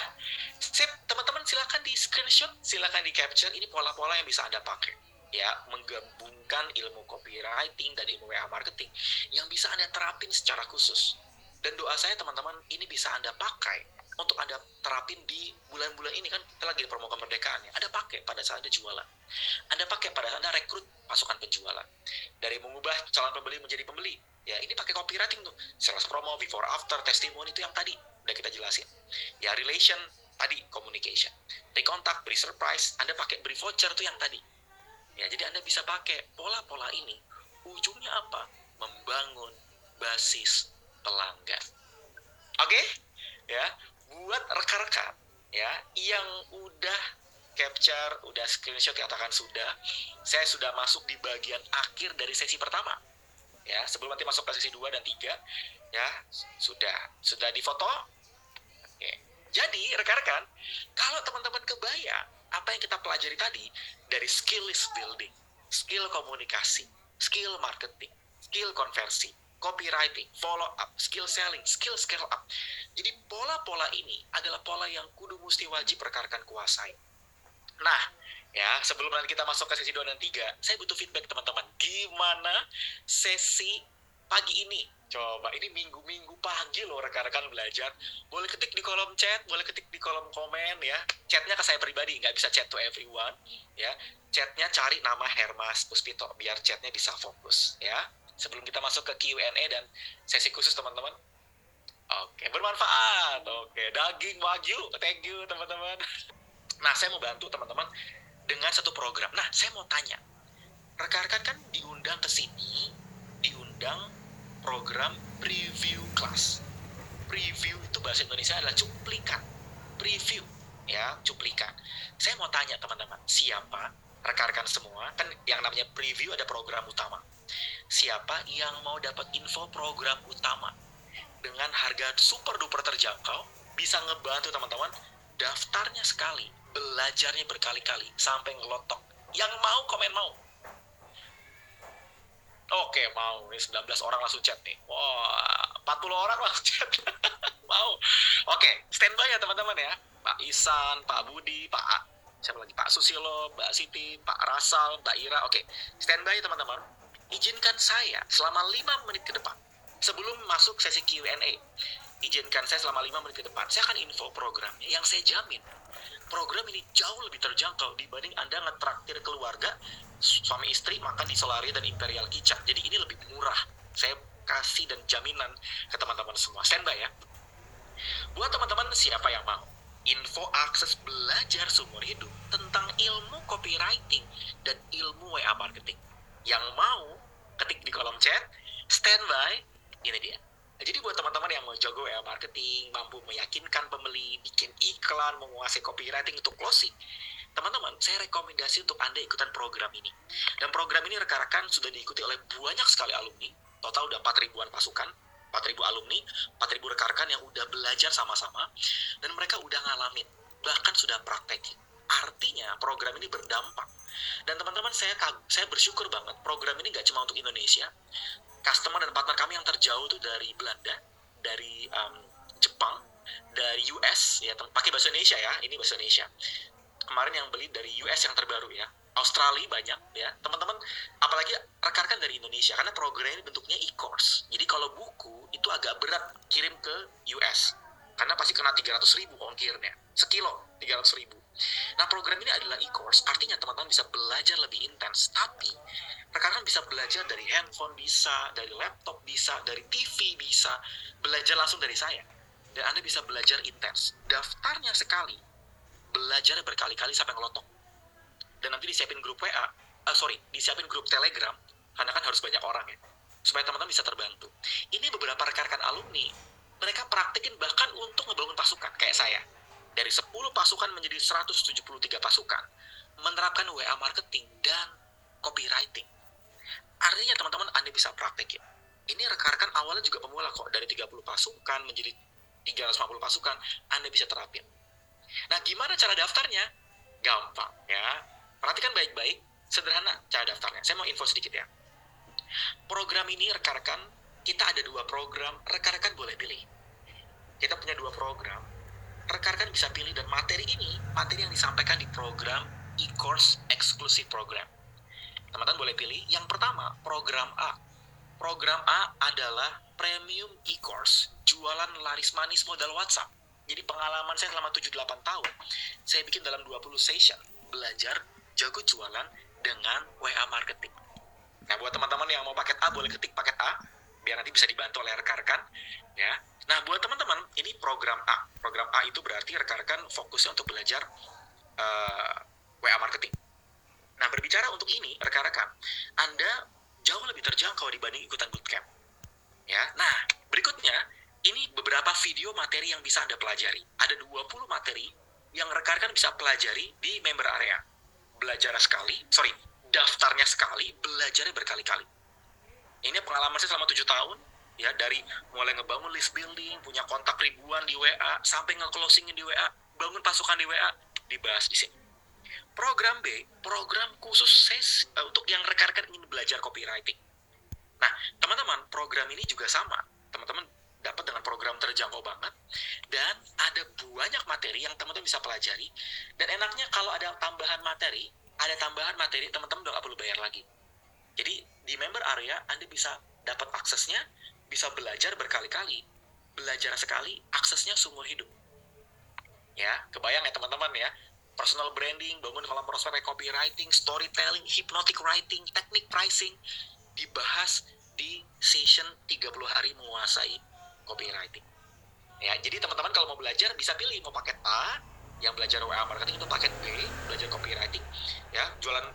Sip, teman-teman silakan di screenshot, silakan di capture. Ini pola-pola yang bisa Anda pakai. Ya, menggabungkan ilmu copywriting dan ilmu WA marketing yang bisa Anda terapin secara khusus. Dan doa saya teman-teman, ini bisa Anda pakai untuk Anda terapin di bulan-bulan ini kan kita lagi di promo kemerdekaan ya. Anda pakai pada saat Anda jualan. Anda pakai pada saat Anda rekrut pasukan penjualan. Dari mengubah calon pembeli menjadi pembeli. Ya, ini pakai copywriting tuh. Sales promo, before after, testimoni itu yang tadi udah kita jelasin. Ya relation tadi communication. Take contact, beri surprise, Anda pakai beri voucher tuh yang tadi. Ya, jadi Anda bisa pakai pola-pola ini. Ujungnya apa? Membangun basis pelanggan. Oke? Okay? Ya, buat rekan-rekan ya yang udah capture, udah screenshot katakan sudah, saya sudah masuk di bagian akhir dari sesi pertama. Ya, sebelum nanti masuk ke sesi 2 dan 3, ya, sudah sudah difoto, jadi, rekan-rekan, kalau teman-teman kebayang apa yang kita pelajari tadi dari skill list building, skill komunikasi, skill marketing, skill konversi, copywriting, follow up, skill selling, skill scale up. Jadi pola-pola ini adalah pola yang kudu mesti wajib rekan-rekan kuasai. Nah, ya sebelum nanti kita masuk ke sesi 2 dan 3, saya butuh feedback teman-teman. Gimana sesi pagi ini Coba, ini minggu-minggu pagi loh rekan-rekan belajar. Boleh ketik di kolom chat, boleh ketik di kolom komen ya. Chatnya ke saya pribadi, nggak bisa chat to everyone. ya. Chatnya cari nama Hermas Puspito, biar chatnya bisa fokus ya. Sebelum kita masuk ke Q&A dan sesi khusus teman-teman. Oke, bermanfaat. Oke, daging wagyu, thank you teman-teman. Nah, saya mau bantu teman-teman dengan satu program. Nah, saya mau tanya. Rekan-rekan kan diundang ke sini, diundang program preview class. Preview itu bahasa Indonesia adalah cuplikan. Preview, ya, cuplikan. Saya mau tanya teman-teman, siapa rekan-rekan semua, kan yang namanya preview ada program utama. Siapa yang mau dapat info program utama dengan harga super duper terjangkau, bisa ngebantu teman-teman daftarnya sekali, belajarnya berkali-kali sampai ngelotok. Yang mau komen mau, Oke, mau. Ini 19 orang langsung chat nih. Wah, 40 orang langsung chat. *laughs* mau. Oke, standby ya teman-teman ya. Pak Isan, Pak Budi, Pak siapa lagi? Pak Susilo, Mbak Siti, Pak Rasal, Mbak Ira. Oke, standby teman-teman. Izinkan saya selama 5 menit ke depan. Sebelum masuk sesi Q&A. Izinkan saya selama 5 menit ke depan. Saya akan info programnya yang saya jamin program ini jauh lebih terjangkau dibanding Anda ngetraktir keluarga suami istri makan di Solaria dan Imperial Kitchen. Jadi ini lebih murah. Saya kasih dan jaminan ke teman-teman semua. Standby ya. Buat teman-teman siapa yang mau info akses belajar seumur hidup tentang ilmu copywriting dan ilmu WA marketing. Yang mau ketik di kolom chat, standby, ini dia. Jadi buat teman-teman yang mau jago WA marketing, mampu meyakinkan pembeli, bikin iklan, menguasai copywriting untuk closing, teman-teman, saya rekomendasi untuk Anda ikutan program ini. Dan program ini rekan-rekan sudah diikuti oleh banyak sekali alumni, total udah 4 ribuan pasukan, 4 ribu alumni, 4 ribu rekan-rekan yang udah belajar sama-sama, dan mereka udah ngalamin, bahkan sudah praktekin. Artinya program ini berdampak. Dan teman-teman, saya saya bersyukur banget program ini gak cuma untuk Indonesia, customer dan partner kami yang terjauh tuh dari Belanda, dari um, Jepang, dari US ya pakai bahasa Indonesia ya ini bahasa Indonesia. Kemarin yang beli dari US yang terbaru ya Australia banyak ya. Teman-teman apalagi rekan-rekan dari Indonesia karena program ini bentuknya e-course. Jadi kalau buku itu agak berat kirim ke US karena pasti kena 300 ribu ongkirnya. Sekilo 300 ribu nah program ini adalah e-course artinya teman-teman bisa belajar lebih intens tapi rekan-rekan bisa belajar dari handphone bisa, dari laptop bisa, dari TV bisa, belajar langsung dari saya. Dan Anda bisa belajar intens. Daftarnya sekali, belajar berkali-kali sampai ngelotok. Dan nanti disiapin grup WA, uh, eh, sorry, disiapin grup Telegram, karena kan harus banyak orang ya, supaya teman-teman bisa terbantu. Ini beberapa rekan-rekan alumni, mereka praktekin bahkan untuk ngebangun pasukan, kayak saya. Dari 10 pasukan menjadi 173 pasukan, menerapkan WA marketing dan copywriting Artinya teman-teman Anda bisa praktekin. Ini rekan-rekan awalnya juga pemula kok. Dari 30 pasukan menjadi 350 pasukan, Anda bisa terapin. Nah, gimana cara daftarnya? Gampang ya. Perhatikan baik-baik, sederhana cara daftarnya. Saya mau info sedikit ya. Program ini rekan-rekan, kita ada dua program, rekan-rekan boleh pilih. Kita punya dua program, rekan-rekan bisa pilih dan materi ini, materi yang disampaikan di program e-course exclusive program teman-teman boleh pilih. Yang pertama, program A. Program A adalah premium e-course, jualan laris manis modal WhatsApp. Jadi pengalaman saya selama 7-8 tahun, saya bikin dalam 20 session, belajar jago jualan dengan WA marketing. Nah, buat teman-teman yang mau paket A, boleh ketik paket A, biar nanti bisa dibantu oleh rekan-rekan. Ya. Nah, buat teman-teman, ini program A. Program A itu berarti rekan-rekan fokusnya untuk belajar uh, eh, WA marketing Nah, berbicara untuk ini, rekan-rekan, Anda jauh lebih terjangkau dibanding ikutan bootcamp. Ya. Nah, berikutnya, ini beberapa video materi yang bisa Anda pelajari. Ada 20 materi yang rekan-rekan bisa pelajari di member area. Belajar sekali, sorry, daftarnya sekali, belajarnya berkali-kali. Ini pengalaman saya selama 7 tahun, ya dari mulai ngebangun list building, punya kontak ribuan di WA, sampai nge-closingin di WA, bangun pasukan di WA, dibahas di sini. Program B, program khusus ses, uh, untuk yang rekan-rekan ingin belajar copywriting. Nah, teman-teman, program ini juga sama. Teman-teman dapat dengan program terjangkau banget dan ada banyak materi yang teman-teman bisa pelajari dan enaknya kalau ada tambahan materi ada tambahan materi teman-teman udah gak perlu bayar lagi jadi di member area anda bisa dapat aksesnya bisa belajar berkali-kali belajar sekali aksesnya seumur hidup ya kebayang ya teman-teman ya personal branding, bangun kolam prospek copywriting, storytelling, hypnotic writing, teknik pricing dibahas di session 30 hari menguasai copywriting. Ya, jadi teman-teman kalau mau belajar bisa pilih mau paket A yang belajar WA marketing itu paket B, belajar copywriting ya, jualan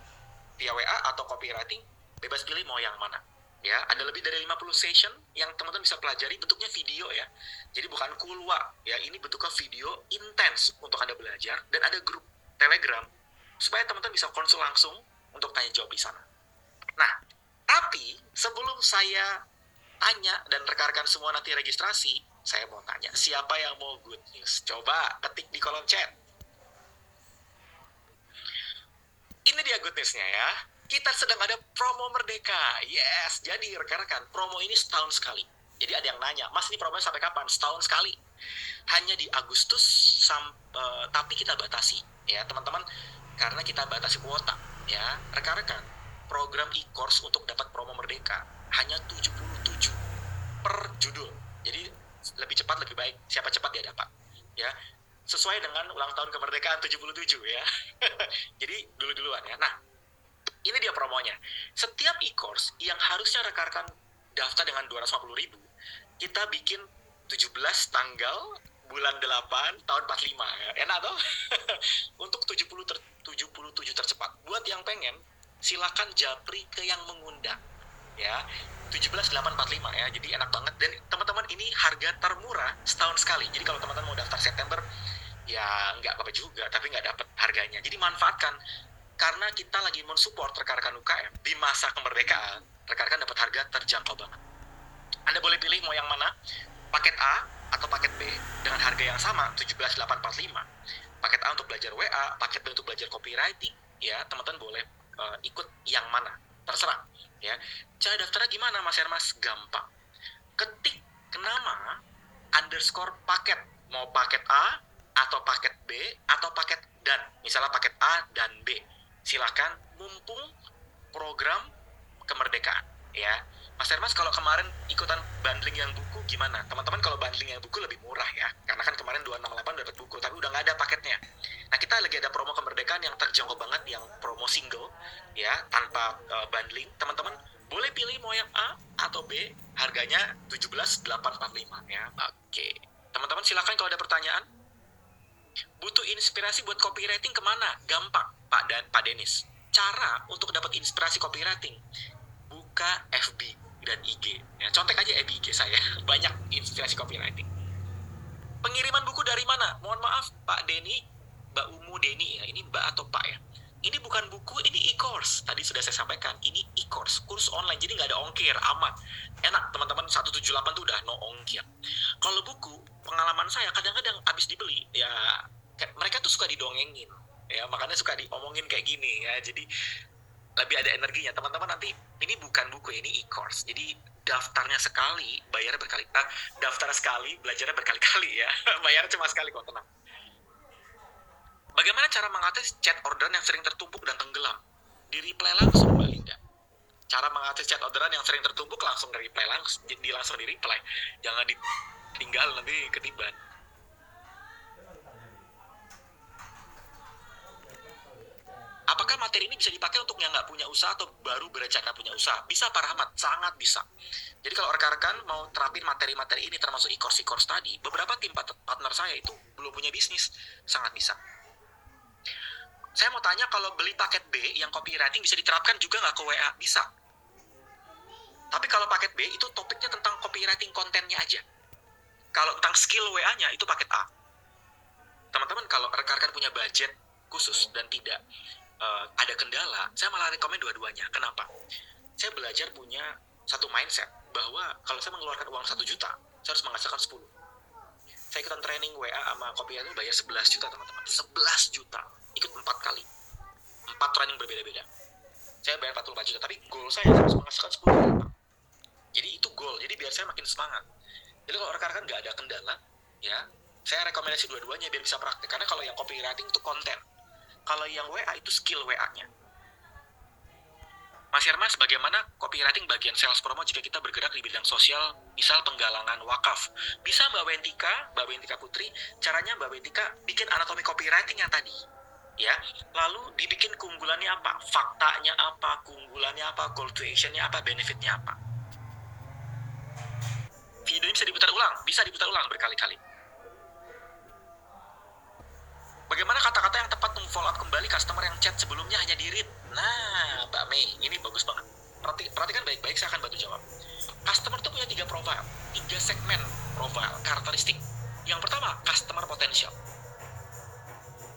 via WA atau copywriting bebas pilih mau yang mana. Ya, ada lebih dari 50 session yang teman-teman bisa pelajari bentuknya video ya. Jadi bukan kulwa ya, ini bentuknya video intens untuk Anda belajar dan ada grup Telegram supaya teman-teman bisa konsul langsung untuk tanya jawab di sana. Nah, tapi sebelum saya tanya dan rekan-rekan semua nanti registrasi, saya mau tanya, siapa yang mau good news? Coba ketik di kolom chat. Ini dia good newsnya ya. Kita sedang ada promo Merdeka. Yes, jadi rekan-rekan, promo ini setahun sekali. Jadi ada yang nanya, Mas ini promonya sampai kapan? Setahun sekali. Hanya di Agustus, sam, uh, tapi kita batasi ya teman-teman karena kita batasi kuota ya rekan-rekan program e-course untuk dapat promo merdeka hanya 77 per judul jadi lebih cepat lebih baik siapa cepat dia dapat ya sesuai dengan ulang tahun kemerdekaan 77 ya *laughs* jadi dulu-duluan ya nah promonya setiap e-course yang harusnya rekan-rekan daftar dengan 250 ribu kita bikin 17 tanggal bulan 8 tahun 45 ya. Enak toh? *laughs* Untuk 70 ter, 77 tercepat. Buat yang pengen silakan japri ke yang mengundang ya 17845 ya jadi enak banget dan teman-teman ini harga termurah setahun sekali jadi kalau teman-teman mau daftar September ya nggak apa-apa juga tapi nggak dapat harganya jadi manfaatkan karena kita lagi mensupport rekan-rekan UKM di masa kemerdekaan rekan-rekan dapat harga terjangkau banget. Anda boleh pilih mau yang mana paket A atau paket B dengan harga yang sama 17845 paket A untuk belajar WA paket B untuk belajar copywriting ya. Teman-teman boleh uh, ikut yang mana terserah ya. Cara daftarnya gimana mas Hermas? Gampang. Ketik nama underscore paket. Mau paket A atau paket B atau paket dan. Misalnya paket A dan B silakan mumpung program kemerdekaan ya Mas Hermas kalau kemarin ikutan bundling yang buku gimana? Teman-teman kalau bundling yang buku lebih murah ya. Karena kan kemarin 268 dapat buku, tapi udah nggak ada paketnya. Nah kita lagi ada promo kemerdekaan yang terjangkau banget, yang promo single ya, tanpa uh, bundling. Teman-teman boleh pilih mau yang A atau B, harganya 17.845 ya. Oke. Teman-teman silakan kalau ada pertanyaan. Butuh inspirasi buat copywriting ke mana? Gampang, Pak dan Pak Denis. Cara untuk dapat inspirasi copywriting buka FB dan IG. Ya, contek aja FB IG saya, *laughs* banyak inspirasi copywriting. Pengiriman buku dari mana? Mohon maaf, Pak Denny, Mbak Umu Denny ya, ini Mbak atau Pak ya? Ini bukan buku, ini e-course. Tadi sudah saya sampaikan, ini e-course, kurs online, jadi nggak ada ongkir, aman. Enak, teman-teman 178 tuh udah no ongkir. Kalau buku, pengalaman saya kadang-kadang habis dibeli, ya mereka tuh suka didongengin, ya makanya suka diomongin kayak gini ya. Jadi lebih ada energinya. Teman-teman nanti ini bukan buku ini e-course. Jadi daftarnya sekali bayarnya berkali ah, daftar sekali belajarnya berkali-kali ya *laughs* bayar cuma sekali kok tenang. Bagaimana cara mengatasi chat orderan yang sering tertumpuk dan tenggelam? Di reply langsung mbak Linda. Cara mengatasi chat orderan yang sering tertumpuk langsung di reply langsung di langsung di reply. Jangan ditinggal nanti ketiban Apakah materi ini bisa dipakai untuk yang nggak punya usaha atau baru berencana punya usaha? Bisa Pak Rahmat, sangat bisa. Jadi kalau rekan-rekan mau terapin materi-materi ini termasuk e-course e-course tadi, beberapa tim partner saya itu belum punya bisnis, sangat bisa. Saya mau tanya kalau beli paket B yang copywriting bisa diterapkan juga nggak ke WA? Bisa. Tapi kalau paket B itu topiknya tentang copywriting kontennya aja. Kalau tentang skill WA-nya itu paket A. Teman-teman kalau rekan-rekan punya budget khusus dan tidak uh, ada kendala, saya malah rekomend dua-duanya. Kenapa? Saya belajar punya satu mindset bahwa kalau saya mengeluarkan uang satu juta, saya harus menghasilkan 10. Saya ikutan training WA sama kopi itu bayar 11 juta teman-teman. 11 juta. Ikut empat kali. Empat training berbeda-beda. Saya bayar 44 juta, tapi goal saya harus menghasilkan 10 juta. Jadi itu goal, jadi biar saya makin semangat. Jadi kalau rekan-rekan nggak ada kendala, ya saya rekomendasi dua-duanya biar bisa praktek. Karena kalau yang copywriting itu konten, kalau yang WA itu skill WA-nya. Mas Hermas, bagaimana copywriting bagian sales promo jika kita bergerak di bidang sosial, misal penggalangan wakaf? Bisa Mbak Wentika, Mbak Wentika Putri, caranya Mbak Wentika bikin anatomi copywriting yang tadi. Ya, lalu dibikin keunggulannya apa, faktanya apa, keunggulannya apa, call to apa, benefitnya apa. Video ini bisa diputar ulang, bisa diputar ulang berkali-kali. Bagaimana kata-kata yang tepat follow up kembali customer yang chat sebelumnya hanya di read? Nah, Mbak Mei, ini bagus banget. Perhati, perhatikan baik-baik, saya akan bantu jawab. Customer itu punya tiga profile, tiga segmen profile, karakteristik. Yang pertama, customer potential.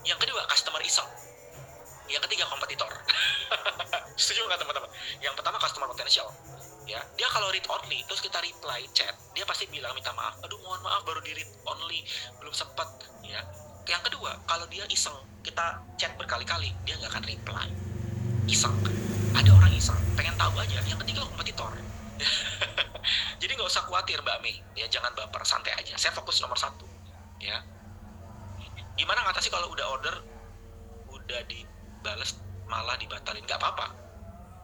Yang kedua, customer iseng. Yang ketiga, kompetitor. *laughs* Setuju nggak teman-teman? Yang pertama, customer potential. Ya, dia kalau read only, terus kita reply chat, dia pasti bilang minta maaf. Aduh, mohon maaf baru di read only, belum sempat. Ya, yang kedua kalau dia iseng kita chat berkali-kali dia nggak akan reply. Iseng. Ada orang iseng pengen tahu aja yang ketiga kompetitor. *laughs* Jadi nggak usah khawatir mbak Mei. Ya jangan baper santai aja. Saya fokus nomor satu ya. Gimana ngatasi kalau udah order udah dibales malah dibatalin? Nggak apa-apa.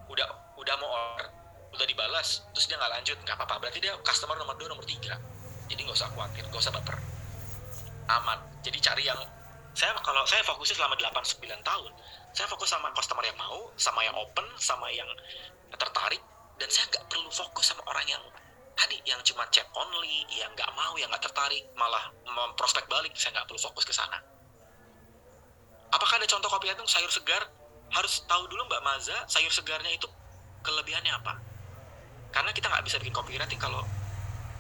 Udah udah mau order udah dibalas terus dia nggak lanjut nggak apa-apa. Berarti dia customer nomor dua nomor tiga. Jadi nggak usah khawatir nggak usah baper. Aman. Jadi cari yang saya kalau saya fokusnya selama 8-9 tahun saya fokus sama customer yang mau sama yang open sama yang tertarik dan saya nggak perlu fokus sama orang yang tadi yang cuma chat only yang nggak mau yang nggak tertarik malah prospek balik. Saya nggak perlu fokus ke sana. Apakah ada contoh kopi itu sayur segar? Harus tahu dulu Mbak Maza sayur segarnya itu kelebihannya apa. Karena kita nggak bisa bikin copywriting kalau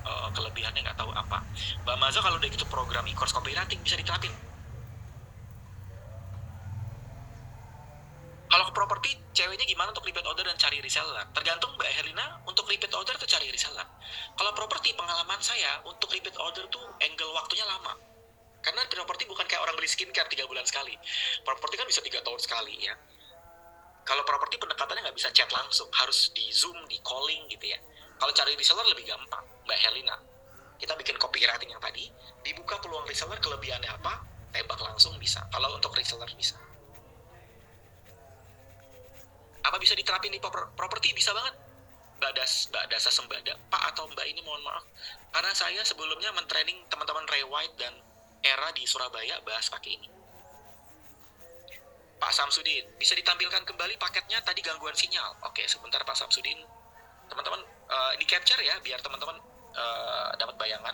uh, kelebihannya nggak tahu apa. Mbak Maza kalau udah gitu program e-course copywriting bisa diterapin. Kalau ke properti, ceweknya gimana untuk repeat order dan cari reseller? Tergantung Mbak Herlina untuk repeat order atau cari reseller. Kalau properti, pengalaman saya untuk repeat order tuh angle waktunya lama. Karena properti bukan kayak orang beli skincare tiga bulan sekali. Properti kan bisa tiga tahun sekali ya. Kalau properti pendekatannya nggak bisa chat langsung, harus di zoom, di calling gitu ya. Kalau cari reseller lebih gampang, Mbak Herlina. Kita bikin copywriting yang tadi, dibuka peluang reseller kelebihannya apa, tembak langsung bisa. Kalau untuk reseller bisa apa bisa diterapin di properti bisa banget Mbak Das, Mbak Dasa Sembada, Pak atau Mbak ini mohon maaf, karena saya sebelumnya mentraining teman-teman Ray White dan Era di Surabaya bahas pakai ini. Pak Samsudin, bisa ditampilkan kembali paketnya tadi gangguan sinyal. Oke, sebentar Pak Samsudin. Teman-teman, uh, di capture ya, biar teman-teman uh, dapat bayangan.